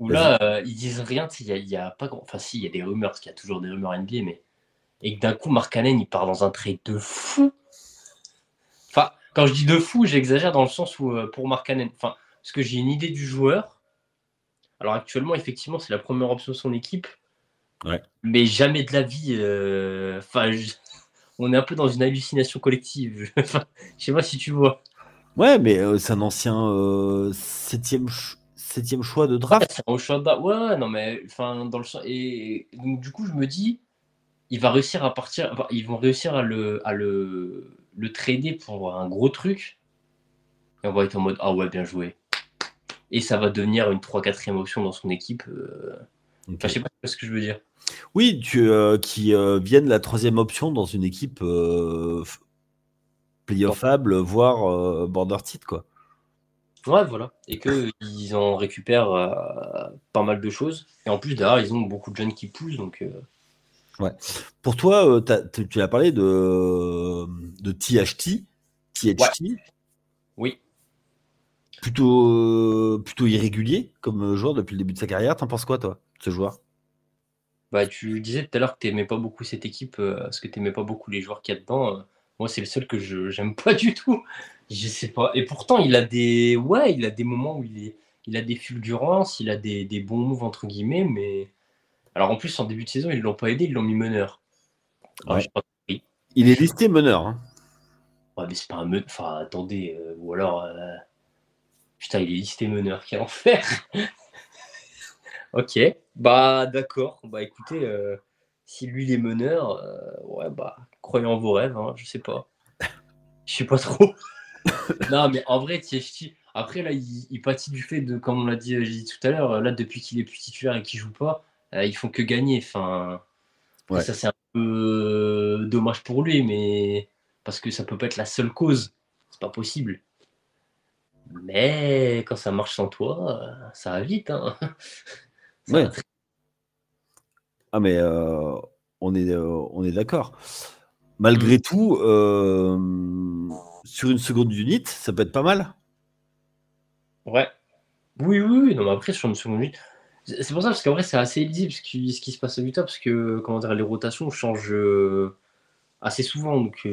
où là, euh, ils disent rien. Il y, a, pas grand. Enfin, si, il y a des rumeurs, parce qu'il y a toujours des rumeurs NBA, mais. Et que d'un coup, Marcanen, il part dans un trade de fou. Enfin, quand je dis de fou, j'exagère dans le sens où, euh, pour Marcanen, enfin, parce que j'ai une idée du joueur. Alors, actuellement, effectivement, c'est la première option de son équipe. Ouais. Mais jamais de la vie. Euh, enfin, on est un peu dans une hallucination collective. je sais pas si tu vois. Ouais, mais euh, c'est un ancien euh, septième, septième choix de draft. c'est un choix de Ouais, non, mais enfin, dans le Et donc, du coup, je me dis, il va réussir à partir. ils vont réussir à le, à le, le trader pour un gros truc. Et on va être en mode, ah ouais, bien joué. Et ça va devenir une 3-4e option dans son équipe. Euh... Enfin, je sais pas ce que je veux dire. Oui, tu, euh, qui euh, viennent la troisième option dans une équipe euh, playoffable, voire border titre, quoi. Ouais, voilà. Et qu'ils en récupèrent pas mal de choses. Et en plus, derrière, ils ont beaucoup de jeunes qui poussent. Donc, ouais. Pour toi, tu as parlé de, de THT. THT. Oui. Plutôt, plutôt irrégulier comme joueur depuis le début de sa carrière. T'en penses quoi, toi, ce joueur? Bah, tu disais tout à l'heure que tu n'aimais pas beaucoup cette équipe, euh, parce que tu n'aimais pas beaucoup les joueurs qu'il y a dedans. Euh. moi, c'est le seul que je n'aime pas du tout. Je sais pas. Et pourtant, il a des, ouais, il a des moments où il est, il a des fulgurances, il a des, des bons moves entre guillemets, mais alors en plus en début de saison, ils l'ont pas aidé, ils l'ont mis meneur. Il est listé meneur. Hein. Ouais, mais c'est pas un meneur. Enfin, attendez, euh, ou alors, putain, il est listé meneur, quel enfer. ok. Bah d'accord. Bah écoutez, euh, si lui il est meneur, euh, ouais bah croyez en vos rêves, hein, je sais pas. Je sais pas trop. non mais en vrai, après là il, il, pâtit du fait de, comme on l'a dit, euh, dit tout à l'heure, là depuis qu'il est plus titulaire et qu'il joue pas, ils font que gagner. Enfin, ça c'est un peu dommage pour lui, mais parce que ça peut pas être la seule cause. C'est pas possible. Mais quand ça marche sans toi, ça va vite. Hein. ouais. Ah, mais euh, on est, euh, on est d'accord. Malgré mmh. tout, euh, sur une seconde unit, ça peut être pas mal. Ouais. Oui, oui, oui. Non, mais après, sur une seconde unit. C'est pour ça, parce qu'en vrai, c'est assez lisible ce qui, ce qui se passe à l'Utah, parce que comment dire, les rotations changent assez souvent. Donc,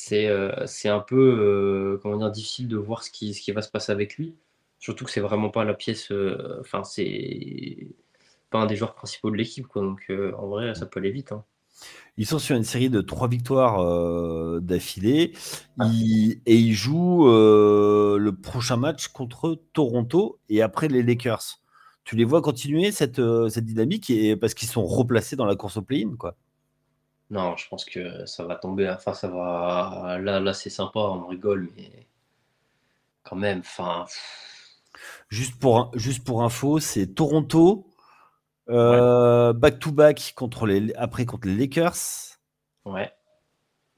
c'est c'est un peu comment dire, difficile de voir ce qui, ce qui va se passer avec lui. Surtout que c'est vraiment pas la pièce. Enfin, c'est pas un des joueurs principaux de l'équipe. Quoi. Donc euh, en vrai, ça peut aller vite. Hein. Ils sont sur une série de trois victoires euh, d'affilée ah. et ils jouent euh, le prochain match contre Toronto et après les Lakers. Tu les vois continuer cette, cette dynamique et, parce qu'ils sont replacés dans la course au play-in quoi. Non, je pense que ça va tomber. Enfin, ça va. Là, là, c'est sympa, on rigole, mais quand même. Enfin. Juste pour juste pour info, c'est Toronto, euh, back-to-back contre les, après contre les Lakers. Ouais.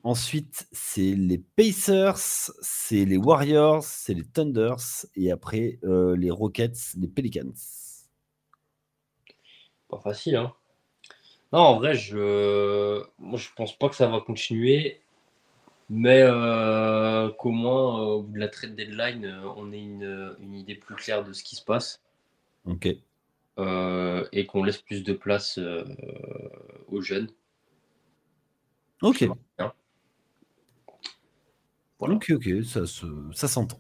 Ensuite, c'est les Pacers, c'est les Warriors, c'est les Thunders et après euh, les Rockets, les Pelicans. Pas facile, hein. Non, en vrai, je, moi, je pense pas que ça va continuer, mais euh, qu'au moins au bout de la trade deadline, on ait une, une idée plus claire de ce qui se passe. Ok. Euh, et qu'on laisse plus de place euh, aux jeunes. Ok. Ok, ok, ça, ça s'entend.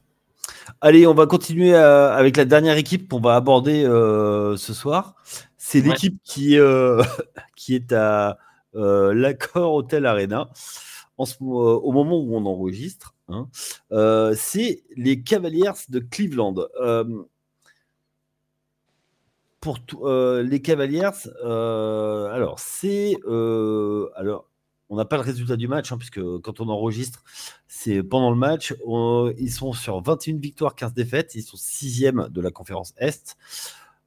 Allez, on va continuer euh, avec la dernière équipe qu'on va aborder ce soir. C'est l'équipe qui, qui est à l'accord Hotel Arena en ce, au moment où on enregistre. Hein. c'est les Cavaliers de Cleveland. pour les Cavaliers, alors c'est alors on n'a pas le résultat du match, hein, puisque quand on enregistre, c'est pendant le match. ils sont sur 21 victoires, 15 défaites. Ils sont sixième de la conférence Est.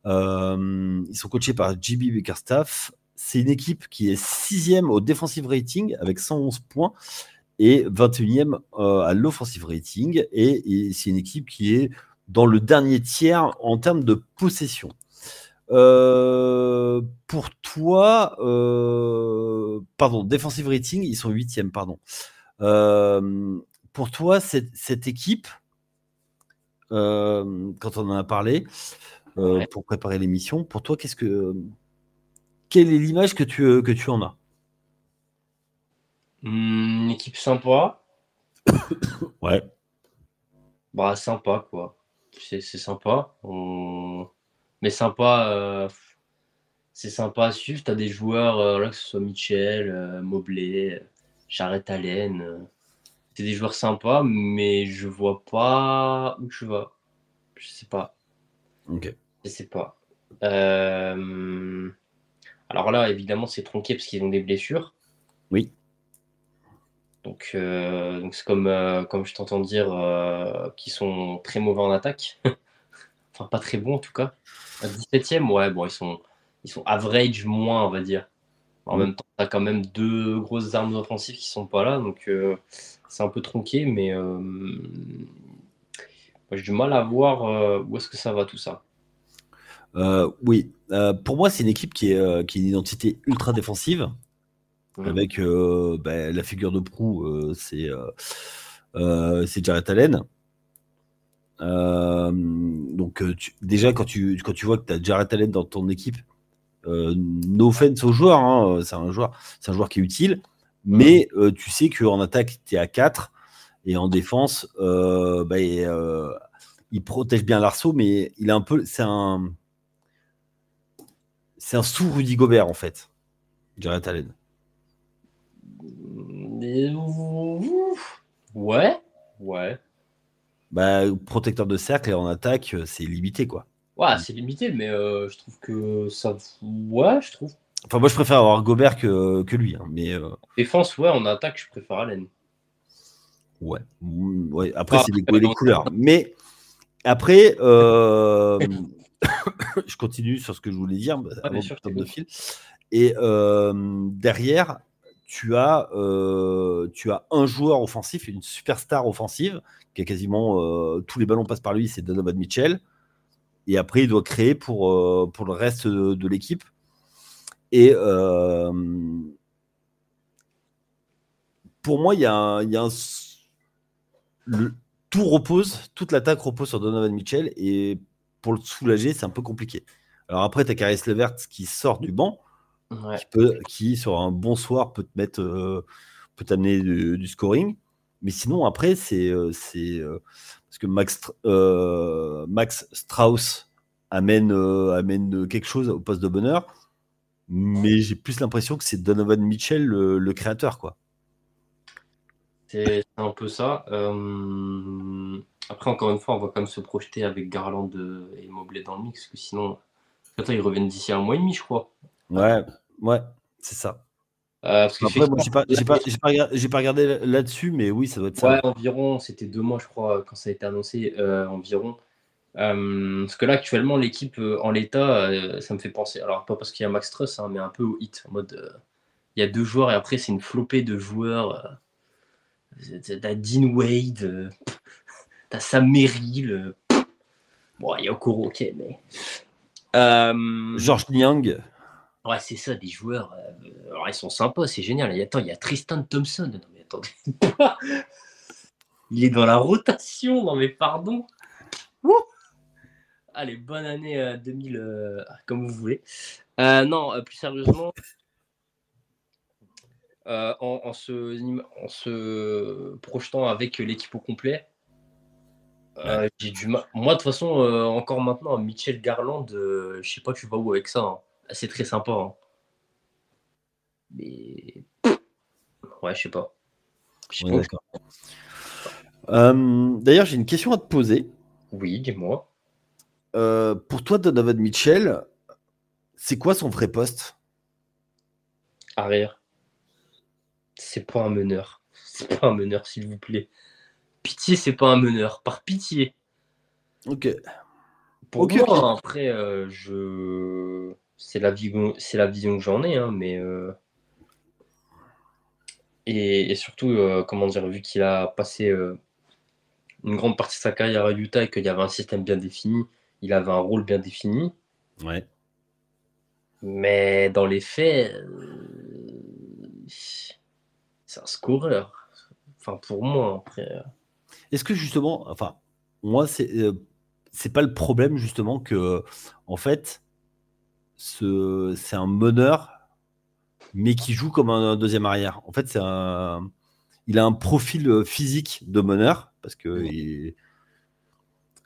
Euh, ils sont coachés par JB Bickerstaff. C'est une équipe qui est sixième au defensive rating avec 111 points et 21e euh, à l'offensive rating. Et, c'est une équipe qui est dans le dernier tiers en termes de possession. Euh, pour toi, pardon, defensive rating, ils sont 8e, pardon. pour toi, cette, cette équipe, quand on en a parlé, euh, pour préparer l'émission. Pour toi, qu'est-ce que quelle est l'image que tu, que tu en as? Mmh, Une équipe sympa. ouais. Bah sympa quoi. C'est sympa. Mais sympa. Euh, c'est sympa à suivre. Tu as des joueurs, euh, là, que ce soit Mitchell, Mobley, Jarrett Allen. c'est des joueurs sympas, mais je vois pas où tu vas. Je sais pas. Ok. Je sais pas. Euh, alors là, évidemment, c'est tronqué parce qu'ils ont des blessures. Oui. Donc, euh, donc c'est comme, euh, comme je t'entends dire qu'ils sont très mauvais en attaque. enfin, pas très bons en tout cas. À 17ème, ouais, bon, ils sont, ils sont average moins, on va dire. En même temps, tu as quand même deux grosses armes offensives qui sont pas là. Donc, c'est un peu tronqué, mais j'ai du mal à voir où est-ce que ça va tout ça. Euh, oui, euh, pour moi, c'est une équipe qui est, euh, qui une identité ultra défensive. Avec bah, la figure de proue, c'est Jared Allen. donc, déjà, quand tu, quand tu vois que tu as Jared Allen dans ton équipe, no offense au joueur, hein, c'est un joueur, c'est un joueur qui est utile, mais tu sais qu'en attaque, tu es à 4 et en défense, bah, il protège bien l'arceau, mais il est un peu, c'est un, c'est un sous Rudy Gobert, en fait, Jared Allen. Ouais, ouais. Bah, protecteur de cercle et en attaque, euh, c'est limité, quoi. Ouais, c'est limité, mais euh, je trouve que ça. Ouais, je trouve. Enfin, moi, je préfère avoir Gobert que, que lui. Hein, mais, euh, Défense, ouais, en attaque, je préfère Allen. Ouais. Ouais. Après, c'est des, les couleurs. Mais après, je continue sur ce que je voulais dire ah, de fil. Et euh, derrière, tu as, euh, tu as un joueur offensif, une superstar offensive, qui a quasiment euh, tous les ballons passent par lui, c'est Donovan Mitchell. Et après, il doit créer pour, pour le reste de, l'équipe. Et pour moi, il y a, y a un, tout repose, toute l'attaque repose sur Donovan Mitchell. Et pour le soulager, c'est un peu compliqué. Alors après, tu as Caris Levert qui sort du banc, qui, peut, qui, sur un bon soir peut te mettre, euh, peut t'amener du, scoring. Mais sinon, après, c'est euh, c'est euh, parce que Max, Max Strauss amène, amène quelque chose au poste de bonheur. Mais j'ai plus l'impression que c'est Donovan Mitchell le, créateur, quoi. C'est un peu ça. Après, encore une fois, on va quand même se projeter avec Garland et Mobley dans le mix, parce que sinon, attends, ils reviennent d'ici un mois et demi, je crois. Ouais, ouais, c'est ça. Euh, Après, moi, j'ai pas, pas, regardé là-dessus, mais oui, ça doit être ça. Ouais, environ, c'était deux mois, je crois, quand ça a été annoncé, euh, environ. Euh, parce que là, actuellement, l'équipe en l'état, ça me fait penser. Alors, pas parce qu'il y a Max Truss, hein, mais un peu au hit. En mode, il y a deux joueurs et après, c'est une flopée de joueurs. T'as Dean Wade, T'as Sam Merrill. Bon, il y a Okoro, ok, mais. Euh... George Niang. Ouais, c'est ça, des joueurs. Euh, alors, ils sont sympas, c'est génial. Et attends, il y a Tristan Thompson. Non, mais attendez. il est dans la rotation. Non, mais pardon. Allez, bonne année 2000, euh, euh, comme vous voulez. non, plus sérieusement, en, se, en, se, projetant avec l'équipe au complet, euh, j'ai du Moi, de toute façon, euh, encore maintenant, Michel Garland, euh, je sais pas, tu vas où avec ça. Hein. C'est très sympa. Hein. Mais. Ouais, je sais pas. D'ailleurs, j'ai une question à te poser. Oui, dis-moi. pour toi, Donovan Mitchell, c'est quoi son vrai poste? Arrière. C'est pas un meneur. C'est pas un meneur, s'il vous plaît. Pitié, c'est pas un meneur. Par pitié. Ok. Pour moi, après, euh, je... c'est la, c'est la vision que j'en ai, hein, mais. Euh, et, surtout, euh, comment dire, vu qu'il a passé une grande partie de sa carrière à Utah et qu'il y avait un système bien défini, il avait un rôle bien défini. Ouais. Mais dans les faits, c'est un scoreur. Enfin, pour moi, après. Est-ce que justement, enfin, moi, c'est c'est pas le problème justement que, en fait, ce, c'est un meneur, mais qui joue comme un, deuxième arrière. En fait, c'est un, il a un profil euh, physique de meneur parce que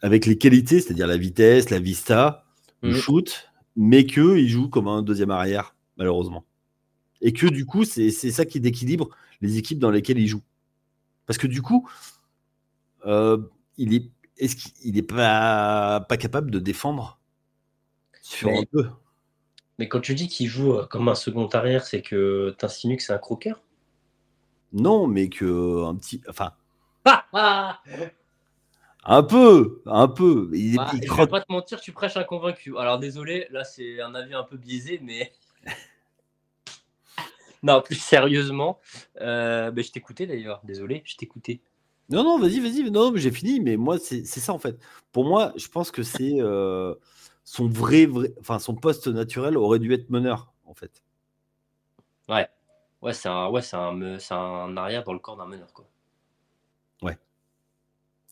avec les qualités, c'est-à-dire la vitesse, la vista, le shoot, mais que il joue comme un deuxième arrière malheureusement. Et que du coup, c'est, c'est ça qui déquilibre les équipes dans lesquelles il joue. Parce que du coup, euh, il est est-ce qu'il n'est pas, pas capable de défendre? Sur mais, un peu Mais quand tu dis qu'il joue euh, comme un second arrière, c'est que tu insinues que c'est un croqueur? Non, mais que un petit. Enfin. un peu, un peu. Il, bah, je vais pas te mentir, tu prêches un convaincu. Alors désolé, là c'est un avis un peu biaisé, mais. non, plus sérieusement, euh, ben, je t'écoutais d'ailleurs. Désolé, je t'écoutais. Non, non, vas-y, vas-y. Non, mais j'ai fini. Mais moi, c'est ça en fait. Pour moi, je pense que c'est euh, son vrai, vrai, enfin son poste naturel aurait dû être meneur en fait. Ouais, ouais, c'est un, ouais, c'est un, un, arrière dans le corps d'un meneur quoi. Ouais.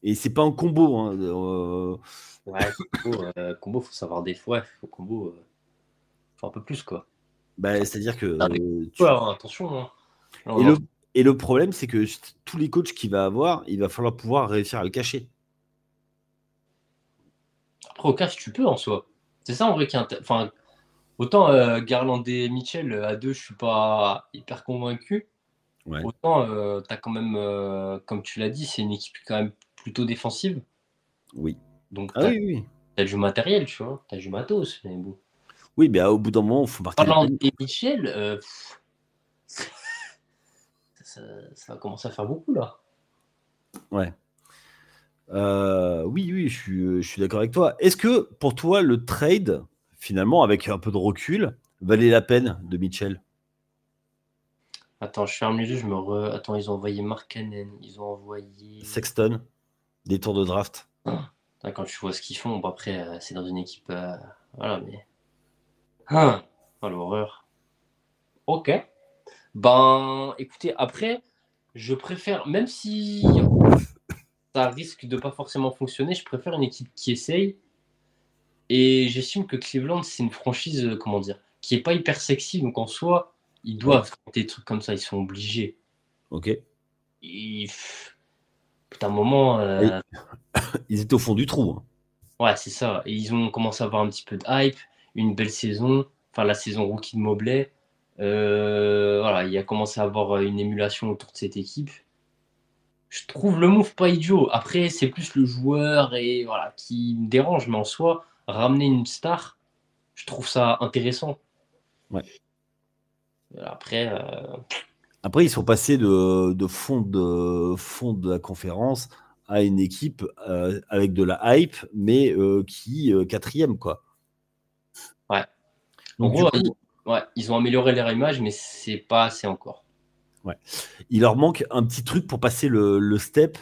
Et c'est pas un combo. Hein, euh... Ouais, combo, euh, combo, faut savoir des fois. Faut combo, euh, faut un peu plus quoi. Bah, c'est-à-dire que. Ah, tu... attention. Hein. Et le, et le problème, c'est que tous les coachs qu'il va avoir, il va falloir pouvoir réussir à le cacher. Après, au cache, tu peux en soi. C'est ça en vrai qui est Enfin, autant euh, Garland et Mitchell euh, à deux, je suis pas hyper convaincu. Autant euh, tu as quand même, comme tu l'as dit, c'est une équipe quand même plutôt défensive. Oui. Donc, ah, oui, oui. tu as du matériel, tu vois. Tu as du matos. Mais bon. Oui, mais au bout d'un moment, il faut partir. Garland et Mitchell, ça, va commencer à faire beaucoup là. Ouais. Euh, oui, oui, je suis, je suis d'accord avec toi. Est-ce que pour toi, le trade, finalement, avec un peu de recul, valait la peine de Mitchell? Attends, je ferme les yeux, je me re... Attends, ils ont envoyé Mark Cannon, ils ont envoyé... Sexton, des tours de draft. Ah, quand tu vois ce qu'ils font, bon, après, euh, c'est dans une équipe... Euh, voilà, mais... Ah, oh, l'horreur. Ok. Ben, écoutez, après, je préfère, même si ça risque de pas forcément fonctionner, je préfère une équipe qui essaye. Et j'estime que Cleveland, c'est une franchise, euh, comment dire, qui est pas hyper sexy. Donc en soi, ils doivent tenter des trucs comme ça, ils sont obligés. Ok. Et... Putain, un moment. Euh, ils étaient au fond du trou. Hein. Ouais, c'est ça. Et ils ont commencé à avoir un petit peu de hype, une belle saison. Enfin, la saison rookie de Mobley. Euh, voilà, il a commencé à avoir une émulation autour de cette équipe. Je trouve le move pas idiot. Après, c'est plus le joueur et voilà qui me dérange, mais en soi, ramener une star, je trouve ça intéressant. Ouais. Après. Euh, Après, ils sont passés de, de, fond de fond de la conférence à une équipe euh, avec de la hype, mais qui quatrième quoi. Ouais. Donc, Ouais, ils ont amélioré leur image, mais c'est pas assez encore. Ouais. Il leur manque un petit truc pour passer le, step.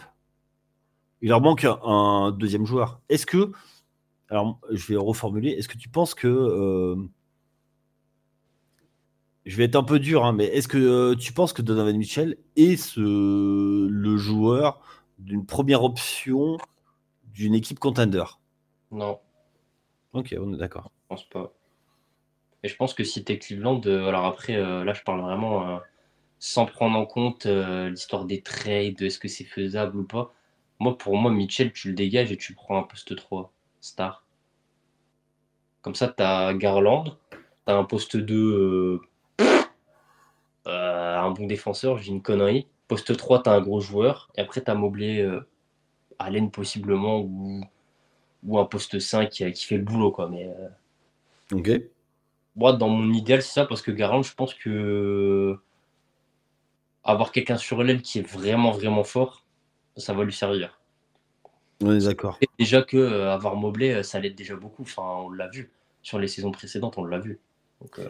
Il leur manque un, deuxième joueur. Est-ce que, alors je vais reformuler, est-ce que tu penses que, euh, je vais être un peu dur, hein, mais est-ce que euh, tu penses que Donovan Mitchell est ce, le joueur d'une première option d'une équipe contender? Non. Ok, on est d'accord. Je pense pas. Et je pense que si tu es Cleveland, euh, alors après, euh, là, je parle vraiment euh, sans prendre en compte l'histoire des trades, est-ce que c'est faisable ou pas. Moi, pour moi, Mitchell, tu le dégages et tu prends un poste 3, star. Comme ça, tu as Garland, tu as un poste 2, un bon défenseur, j'ai une connerie. Poste 3, tu as un gros joueur. Et après, tu as Mobley, Allen possiblement, ou, un poste 5 qui, qui, fait le boulot. Quoi. Mais, Ok. Moi, dans mon idéal, c'est ça, parce que Garand, je pense que avoir quelqu'un sur l'aile qui est vraiment, vraiment fort, ça va lui servir. On est d'accord. Déjà que euh, avoir Mobley, euh, ça l'aide déjà beaucoup. Enfin, on l'a vu. Sur les saisons précédentes, on l'a vu. Euh,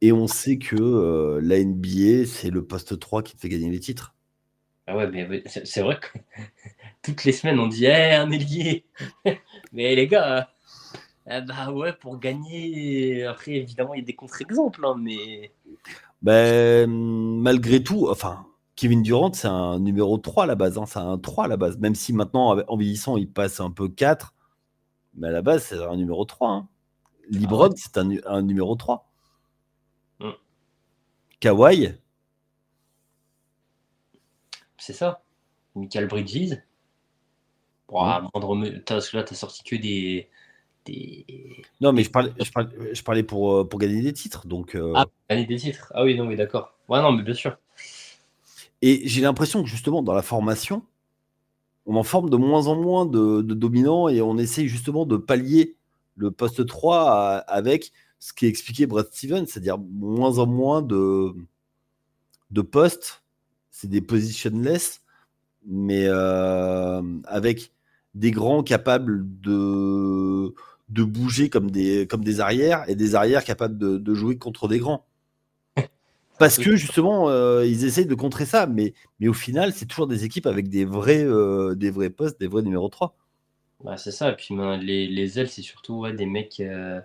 Et on sait que la NBA, c'est le poste 3 qui te fait gagner les titres. Ah ouais, mais, c'est vrai que toutes les semaines, on dit hey, un ailier. mais les gars, ah bah ouais, pour gagner. Après, évidemment, il y a des contre-exemples, hein, mais. Ben, malgré tout, enfin, Kevin Durant, c'est un numéro 3 à la base. Hein, c'est un 3 à la base. Même si maintenant, en vieillissant, il passe un peu 4. Mais à la base, c'est un numéro 3. Hein. Ah c'est un, numéro 3. Mm. Kawhi? C'est ça. Michael Bridges? Bon, mm. moindre... là, tu as sorti que des, Non, mais je parlais, je parlais, pour, euh, pour gagner des titres. Donc, euh. Ah, gagner des titres. Ah oui, non, oui, d'accord. Ouais, non, mais bien sûr. Et j'ai l'impression que justement, dans la formation, on en forme de moins en moins de, dominants et on essaye justement de pallier le poste 3 avec ce qui expliqué Brad Stevens, c'est-à-dire moins en moins de, de postes. C'est des positionless, mais euh, avec des grands capables de, de bouger comme des, comme des arrières et des arrières capables de jouer contre des grands. Parce que justement, euh, ils essayent de contrer ça, mais, mais au final, c'est toujours des équipes avec des vrais, euh, des vrais postes, des vrais numéros 3. Bah, c'est ça, et puis ben, les, les, ailes, c'est surtout des mecs euh,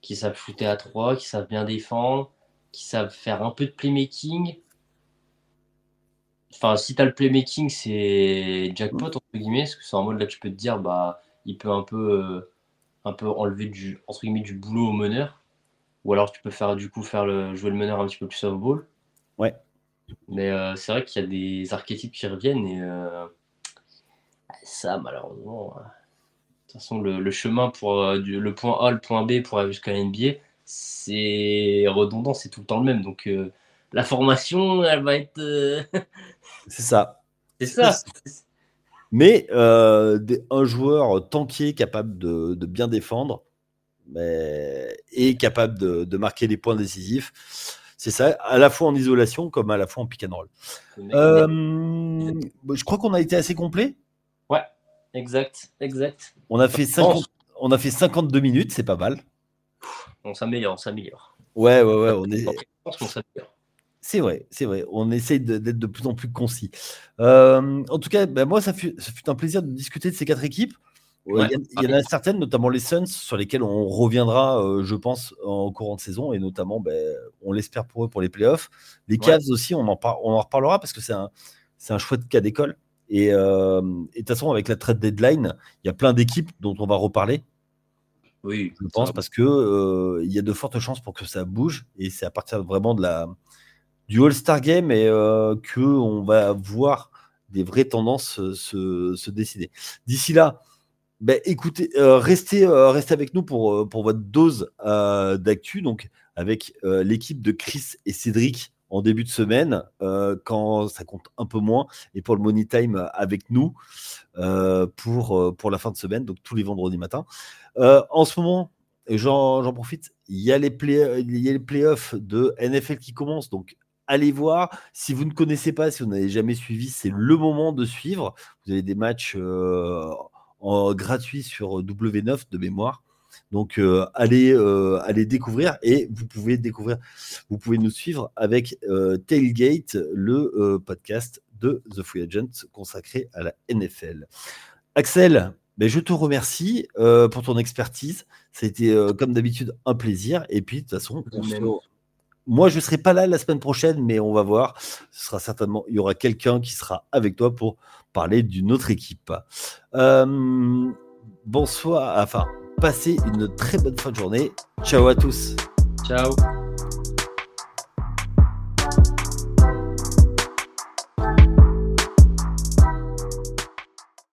qui savent shooter à 3, qui savent bien défendre, qui savent faire un peu de playmaking. Enfin, si tu as le playmaking, c'est jackpot, entre guillemets, parce que c'est en mode là, tu peux te dire, bah, il peut un peu, un peu enlever du, entre guillemets, du boulot au meneur. Ou alors tu peux faire du coup faire le, jouer le meneur un petit peu plus off-ball. Ouais. Mais euh, c'est vrai qu'il y a des archétypes qui reviennent et euh, ça, malheureusement. Euh, de toute façon, le, chemin pour le point A, le point B pour aller jusqu'à NBA, c'est redondant, c'est tout le temps le même. Donc la formation, elle va être. c'est ça. C'est ça. Mais un joueur tankier capable de bien défendre, mais est capable de, marquer des points décisifs. C'est ça, à la fois en isolation comme à la fois en pick and roll. Euh, je crois qu'on a été assez complet. Ouais, exact, exact. On a fait, 50, on a fait 52 minutes, c'est pas mal. On s'améliore, on s'améliore. Ouais, ouais, ouais. On est... C'est vrai, c'est vrai. On essaye d'être de plus en plus concis. Euh, en tout cas, ben moi, ça fut, ça fut un plaisir de discuter de ces quatre équipes. Il y, en a certaines, notamment les Suns, sur lesquelles on reviendra, euh, je pense, en courant de saison, et notamment, ben, on l'espère pour eux pour les playoffs. Les Cavs aussi, on en, on en reparlera parce que c'est un, un chouette cas d'école. Euh, et de toute façon, avec la trade deadline, il y a plein d'équipes dont on va reparler. Oui, je pense, parce que euh, il y a de fortes chances pour que ça bouge, et c'est à partir vraiment de la, du All-Star Game et que on va voir des vraies tendances se, se décider. D'ici là, ben, écoutez, euh, restez, euh, avec nous pour, euh, votre dose d'actu, donc avec l'équipe de Chris et Cédric en début de semaine, quand ça compte un peu moins, et pour le Money Time avec nous pour, la fin de semaine, donc tous les vendredis matins. en ce moment, j'en profite, il y, a les play, il playoffs de NFL qui commencent, donc allez voir. Si vous ne connaissez pas, si vous n'avez jamais suivi, c'est le moment de suivre. Vous avez des matchs gratuit sur W9 de mémoire. Donc euh, allez, euh, allez découvrir et vous pouvez découvrir, vous pouvez nous suivre avec euh, Tailgate, le podcast de The Free Agent consacré à la NFL. Axel, ben, je te remercie pour ton expertise. Ça a été comme d'habitude un plaisir. Et puis de toute façon, moi je ne serai pas là la semaine prochaine, mais on va voir. Ce sera certainement, il y aura quelqu'un qui sera avec toi pour parler d'une autre équipe. Euh, bonsoir, enfin, passez une très bonne fin de journée. Ciao à tous. Ciao.